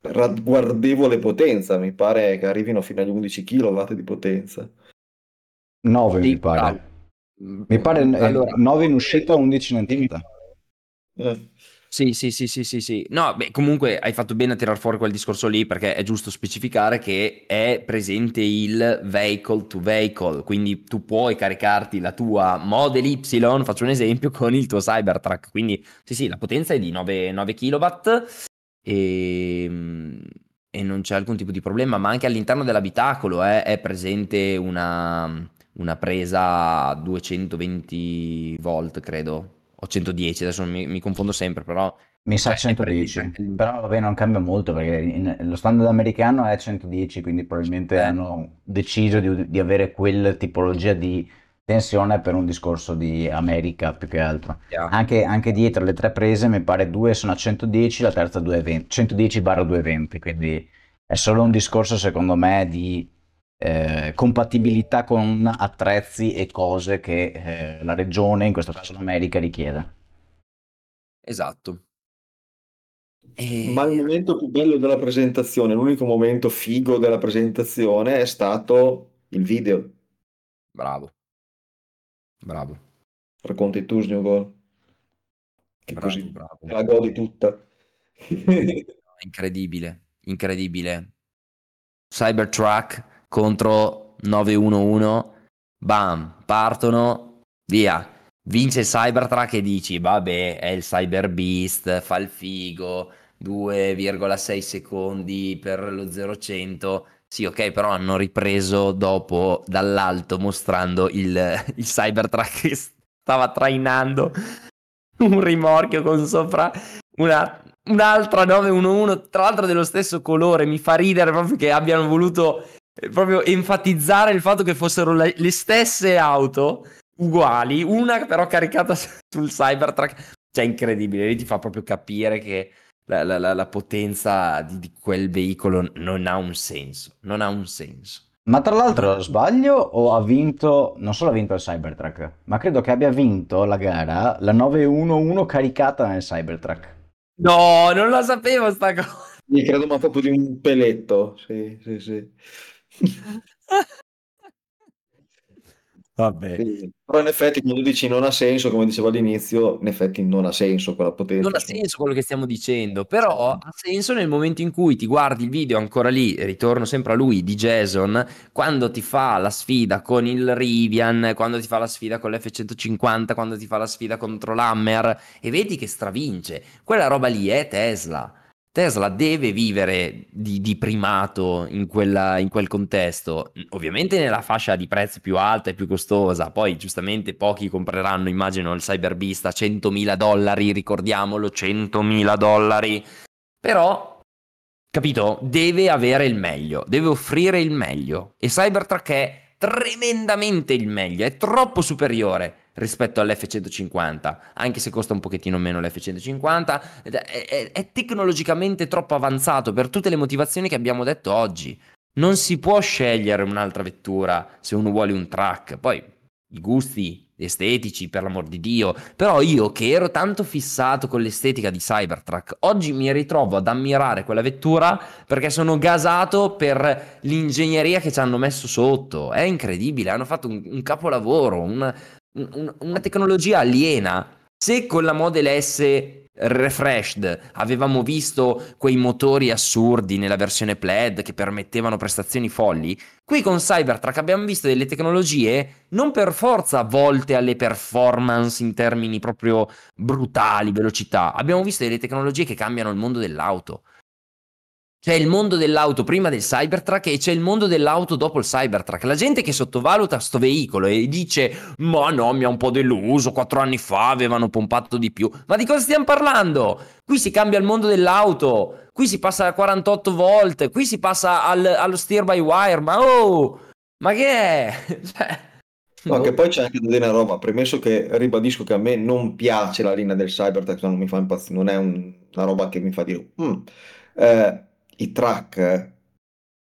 ragguardevole potenza, mi pare che arrivino fino agli 11 kW di potenza. 9 mi pare. Mi pare allora, 9 in uscita, 11 in entrata. Eh. Sì, sì, sì, sì, sì, sì. No, beh, comunque hai fatto bene a tirar fuori quel discorso lì perché è giusto specificare che è presente il vehicle to vehicle, quindi tu puoi caricarti la tua Model Y, faccio un esempio, con il tuo Cybertruck. Quindi sì, sì, la potenza è di 9, 9 kW e, ehm, e non c'è alcun tipo di problema, ma anche all'interno dell'abitacolo eh, è presente una, una presa a 220 volt, credo, o 110, adesso mi, mi confondo sempre, però... Mi sa 110, eh, però vabbè non cambia molto perché in, lo standard americano è 110, quindi probabilmente eh. hanno deciso di, di avere quella tipologia di tensione per un discorso di America più che altro. Yeah. Anche, anche, dietro le tre prese mi pare due sono a 110, la terza 220, 110 barra 220, quindi è solo un discorso secondo me di eh, compatibilità con attrezzi e cose che eh, la regione, in questo caso l'America, richiede. Esatto. E... Ma il momento più bello della presentazione, l'unico momento figo della presentazione è stato il video. Bravo. Bravo. Racconti tu, Snow Che bravo, così bravo. la godi tutta. incredibile, incredibile. Cybertruck contro 911, bam, partono, via. Vince il Cybertruck e dici, vabbè, è il Cyber Beast, fa il figo, 2,6 secondi per lo 0-100 sì, ok, però hanno ripreso dopo dall'alto mostrando il, il Cybertruck che stava trainando un rimorchio con sopra una, un'altra 911, tra l'altro dello stesso colore. Mi fa ridere proprio che abbiano voluto eh, proprio enfatizzare il fatto che fossero le, le stesse auto uguali, una però caricata sul Cybertruck. Cioè, incredibile, lì ti fa proprio capire che la, la, la potenza di, di, quel veicolo non ha un senso, non ha un senso. Ma tra l'altro sbaglio o ha vinto, non solo ha vinto il Cybertruck, ma credo che abbia vinto la gara la 911 caricata nel Cybertruck. No, non la sapevo sta cosa. Mi credo ma proprio di un peletto, sì, sì, sì. Vabbè. Sì. Però in effetti quando dici non ha senso, come dicevo all'inizio, in effetti non ha senso quella potenza. Non ha senso quello che stiamo dicendo, però ha senso nel momento in cui ti guardi il video ancora lì, ritorno sempre a lui, di Jason, quando ti fa la sfida con il Rivian, quando ti fa la sfida con l'F150, quando ti fa la sfida contro l'Hammer e vedi che stravince. Quella roba lì è Tesla. Tesla deve vivere di, di primato in, quella, in, quel contesto, ovviamente nella fascia di prezzo più alta e più costosa, poi giustamente pochi compreranno, immagino, il Cyber Beast a 100.000 dollari, ricordiamolo, 100.000 dollari, però, capito, deve avere il meglio, deve offrire il meglio. E Cybertruck è tremendamente il meglio, è troppo superiore rispetto all'F150, anche se costa un pochettino meno l'F150, è, è, è tecnologicamente troppo avanzato per tutte le motivazioni che abbiamo detto oggi. Non si può scegliere un'altra vettura se uno vuole un truck, poi i gusti estetici, per l'amor di Dio. Però io che ero tanto fissato con l'estetica di Cybertruck, oggi mi ritrovo ad ammirare quella vettura perché sono gasato per l'ingegneria che ci hanno messo sotto. È incredibile, hanno fatto un, un capolavoro, un, un, una tecnologia aliena. Se con la Model S refreshed avevamo visto quei motori assurdi nella versione Plaid che permettevano prestazioni folli, qui con Cybertruck abbiamo visto delle tecnologie non per forza volte alle performance in termini proprio brutali, velocità, abbiamo visto delle tecnologie che cambiano il mondo dell'auto. C'è il mondo dell'auto prima del Cybertruck e c'è il mondo dell'auto dopo il Cybertruck. La gente che sottovaluta sto veicolo e dice: Ma no, mi ha un po' deluso. Quattro anni fa avevano pompato di più. Ma di cosa stiamo parlando? Qui si cambia il mondo dell'auto. Qui si passa a 48 volt. Qui si passa al, allo steer by wire. Ma oh, ma che è? Cioè. No, che poi c'è anche da dire una roba, premesso che ribadisco che a me non piace la linea del Cybertruck, non mi fa impazzire, non è un, una roba che mi fa dire mm. eh, i track eh,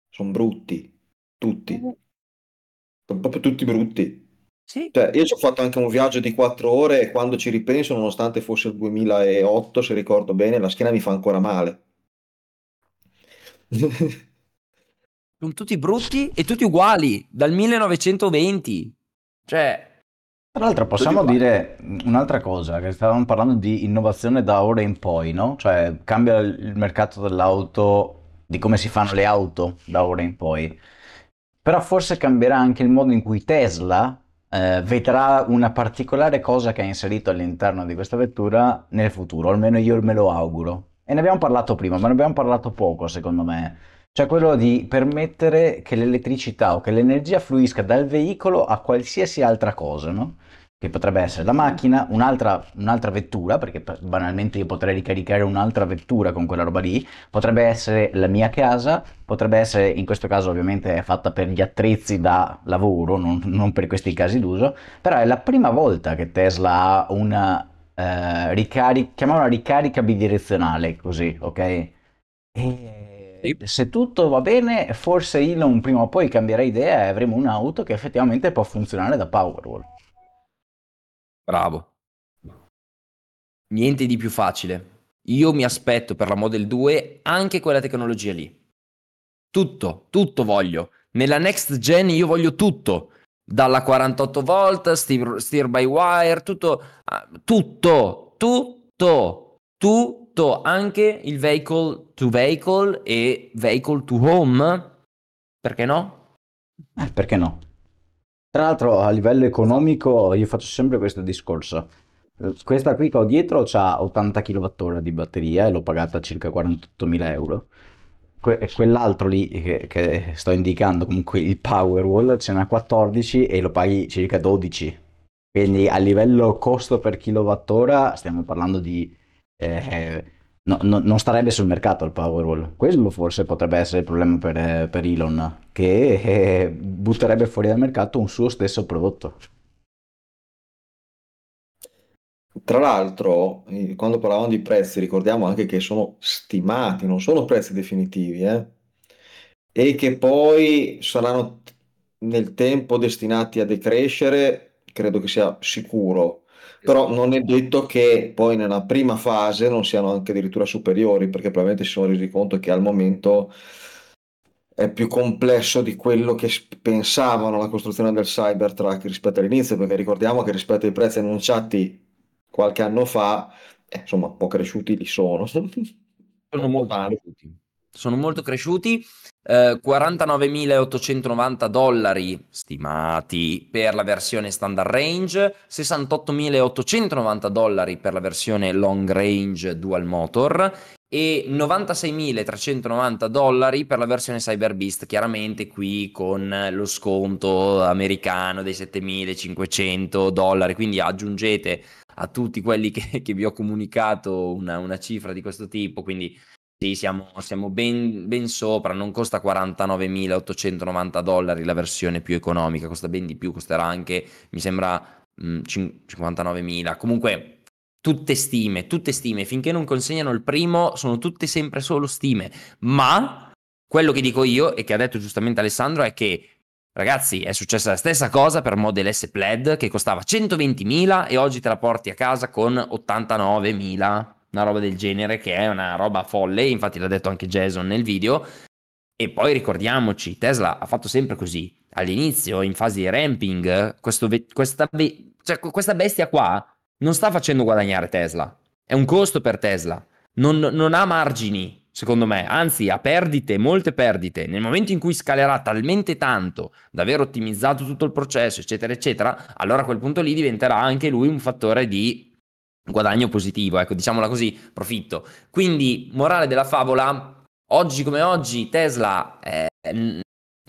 sono brutti, tutti, sono proprio tutti brutti. Sì. Cioè, io ci ho fatto anche un viaggio di quattro ore e quando ci ripenso, nonostante fosse il 2008, se ricordo bene, la schiena mi fa ancora male. Sono tutti brutti e tutti uguali, dal 1920. Cioè... Tra l'altro possiamo dire un'altra cosa, che stavamo parlando di innovazione da ora in poi, no? Cioè cambia il mercato dell'auto di come si fanno le auto da ora in poi. Però forse cambierà anche il modo in cui Tesla eh, vedrà una particolare cosa che ha inserito all'interno di questa vettura nel futuro, almeno io me lo auguro. E ne abbiamo parlato prima, ma ne abbiamo parlato poco secondo me. Cioè quello di permettere che l'elettricità o che l'energia fluisca dal veicolo a qualsiasi altra cosa, no? Che potrebbe essere la macchina, un'altra, un'altra, vettura, perché banalmente io potrei ricaricare un'altra vettura con quella roba lì, potrebbe essere la mia casa, potrebbe essere, in questo caso ovviamente è fatta per gli attrezzi da lavoro, non, non per questi casi d'uso, però è la prima volta che Tesla ha una eh, ricarica, chiamiamola ricarica bidirezionale, così, ok? E se tutto va bene, forse Elon prima o poi cambierà idea e avremo un'auto che effettivamente può funzionare da Powerwall. Bravo. Niente di più facile. Io mi aspetto per la Model 2 anche quella tecnologia lì. Tutto, tutto voglio. Nella next gen io voglio tutto. Dalla 48 volt, steer, steer by wire, tutto, ah, tutto, tutto, tutto, anche il vehicle to vehicle e vehicle to home. Perché no? Eh, perché no? Tra l'altro a livello economico io faccio sempre questo discorso. Questa qui che ho dietro ha 80 kWh di batteria e l'ho pagata circa 48.000 euro. Que- quell'altro lì che, che, sto indicando, comunque il Powerwall, ce n'ha 14 e lo paghi circa 12. Quindi a livello costo per kilowattora stiamo parlando di eh, no, no, non starebbe sul mercato il Powerwall. Quello forse potrebbe essere il problema per, per Elon, che eh, butterebbe fuori dal mercato un suo stesso prodotto. Tra l'altro, eh, quando parlavamo di prezzi, ricordiamo anche che sono stimati, non sono prezzi definitivi, eh? e che poi saranno nel tempo destinati a decrescere, credo che sia sicuro però non è detto che poi nella prima fase non siano anche addirittura superiori, perché probabilmente si sono resi conto che al momento è più complesso di quello che pensavano la costruzione del Cybertruck rispetto all'inizio, perché ricordiamo che rispetto ai prezzi annunciati qualche anno fa, eh, insomma, un po' cresciuti li sono. Sono molto. Sono molto cresciuti. Eh, 49.890 dollari stimati per la versione standard range, 68.890 dollari per la versione long range dual motor e 96.390 dollari per la versione Cyber Beast, chiaramente qui con lo sconto americano dei 7.500 dollari, quindi aggiungete a tutti quelli che, che vi ho comunicato una, una, cifra di questo tipo, quindi sì, siamo, siamo ben, ben, sopra, non costa 49.890 dollari la versione più economica, costa ben di più, costerà anche, mi sembra, mh, 59.000, comunque tutte stime, tutte stime, finché non consegnano il primo sono tutte sempre solo stime, ma quello che dico io e che ha detto giustamente Alessandro è che Ragazzi, è successa la stessa cosa per Model S Plaid che costava 120.000 e oggi te la porti a casa con 89.000, una roba del genere che è una roba folle, infatti l'ha detto anche Jason nel video. E poi ricordiamoci, Tesla ha fatto sempre così. All'inizio, in fase di ramping, ve- questa, be- cioè, questa bestia qua non sta facendo guadagnare Tesla. È un costo per Tesla. Non, non, ha margini, secondo me, anzi ha perdite, molte perdite. Nel momento in cui scalerà talmente tanto da aver ottimizzato tutto il processo, eccetera, eccetera, allora a quel punto lì diventerà anche lui un fattore di guadagno positivo, ecco, diciamola così, profitto. Quindi, morale della favola, oggi come oggi Tesla eh,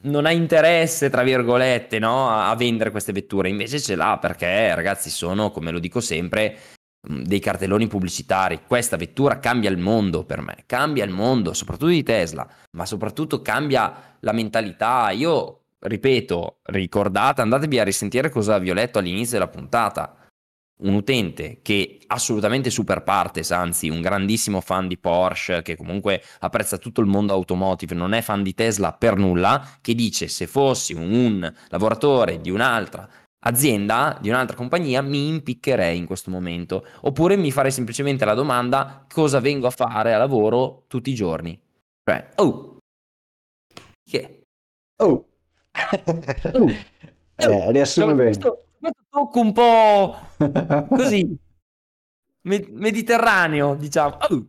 non ha interesse, tra virgolette, no, a, vendere queste vetture, invece ce l'ha perché, ragazzi, sono, come lo dico sempre, dei cartelloni pubblicitari. Questa vettura cambia il mondo per me, cambia il mondo, soprattutto di Tesla, ma soprattutto cambia la mentalità. Io ripeto, ricordate, andatevi a risentire cosa vi ho letto all'inizio della puntata un utente che assolutamente super partes, anzi un grandissimo fan di Porsche, che comunque apprezza tutto il mondo automotive, non è fan di Tesla per nulla, che dice se fossi un lavoratore di un'altra azienda, di un'altra compagnia, mi impiccherei in questo momento. Oppure mi farei semplicemente la domanda cosa vengo a fare a lavoro tutti i giorni. Cioè, oh, che? Oh. oh. Eh, riassume bene. Questo, tocco un po' così mediterraneo, diciamo. Oh.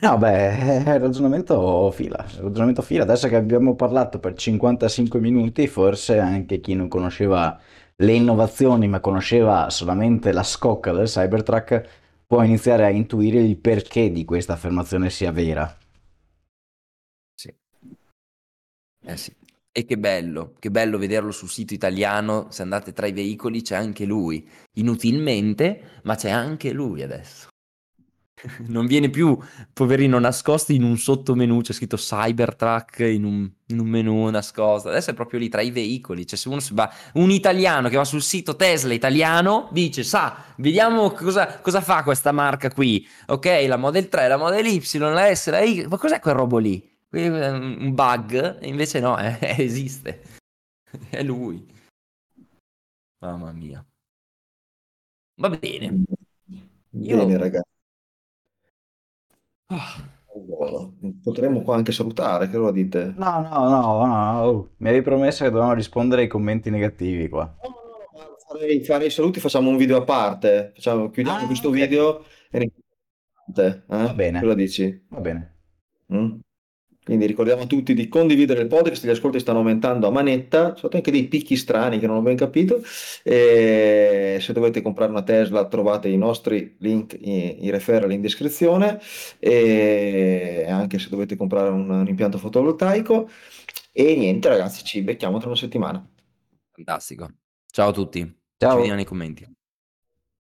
No, beh, il ragionamento fila. Il ragionamento fila. Adesso che abbiamo parlato per 55 minuti, forse anche chi non conosceva le innovazioni, ma conosceva solamente la scocca del Cybertruck, può iniziare a intuire il perché di questa affermazione sia vera. Sì. Eh sì. E che bello, che bello vederlo sul sito italiano, se andate tra i veicoli c'è anche lui, inutilmente, ma c'è anche lui adesso. Non viene più, poverino, nascosto in un sottomenu, c'è scritto Cybertruck in un, in un menu nascosto, adesso è proprio lì tra i veicoli, cioè se uno va, un italiano che va sul sito Tesla italiano dice, sa, vediamo cosa, cosa fa questa marca qui, ok, la Model 3, la Model Y, la S, la Y, ma cos'è quel robo lì? Un bug, invece no, eh, esiste. È lui. Mamma mia. Va bene. Io... Bene, ragazzi. Oh. Allora, potremmo qua anche salutare, che lo dite? No, no, no, no, oh. mi avevi promesso che dovevamo rispondere ai commenti negativi qua. No, no, no, farei, farei saluti, facciamo un video a parte. Facciamo, chiudiamo ah, questo okay. video e eh? Va bene. Cosa dici? Va bene. Mm? Quindi ricordiamo a tutti di condividere il podcast, gli ascolti stanno aumentando a manetta, sono anche dei picchi strani che non ho ben capito. E se dovete comprare una Tesla trovate i nostri link, i, i referral in descrizione e anche se dovete comprare un, un impianto fotovoltaico. E niente ragazzi, ci becchiamo tra una settimana. Fantastico. Ciao a tutti. Ciao. Ci vediamo nei commenti.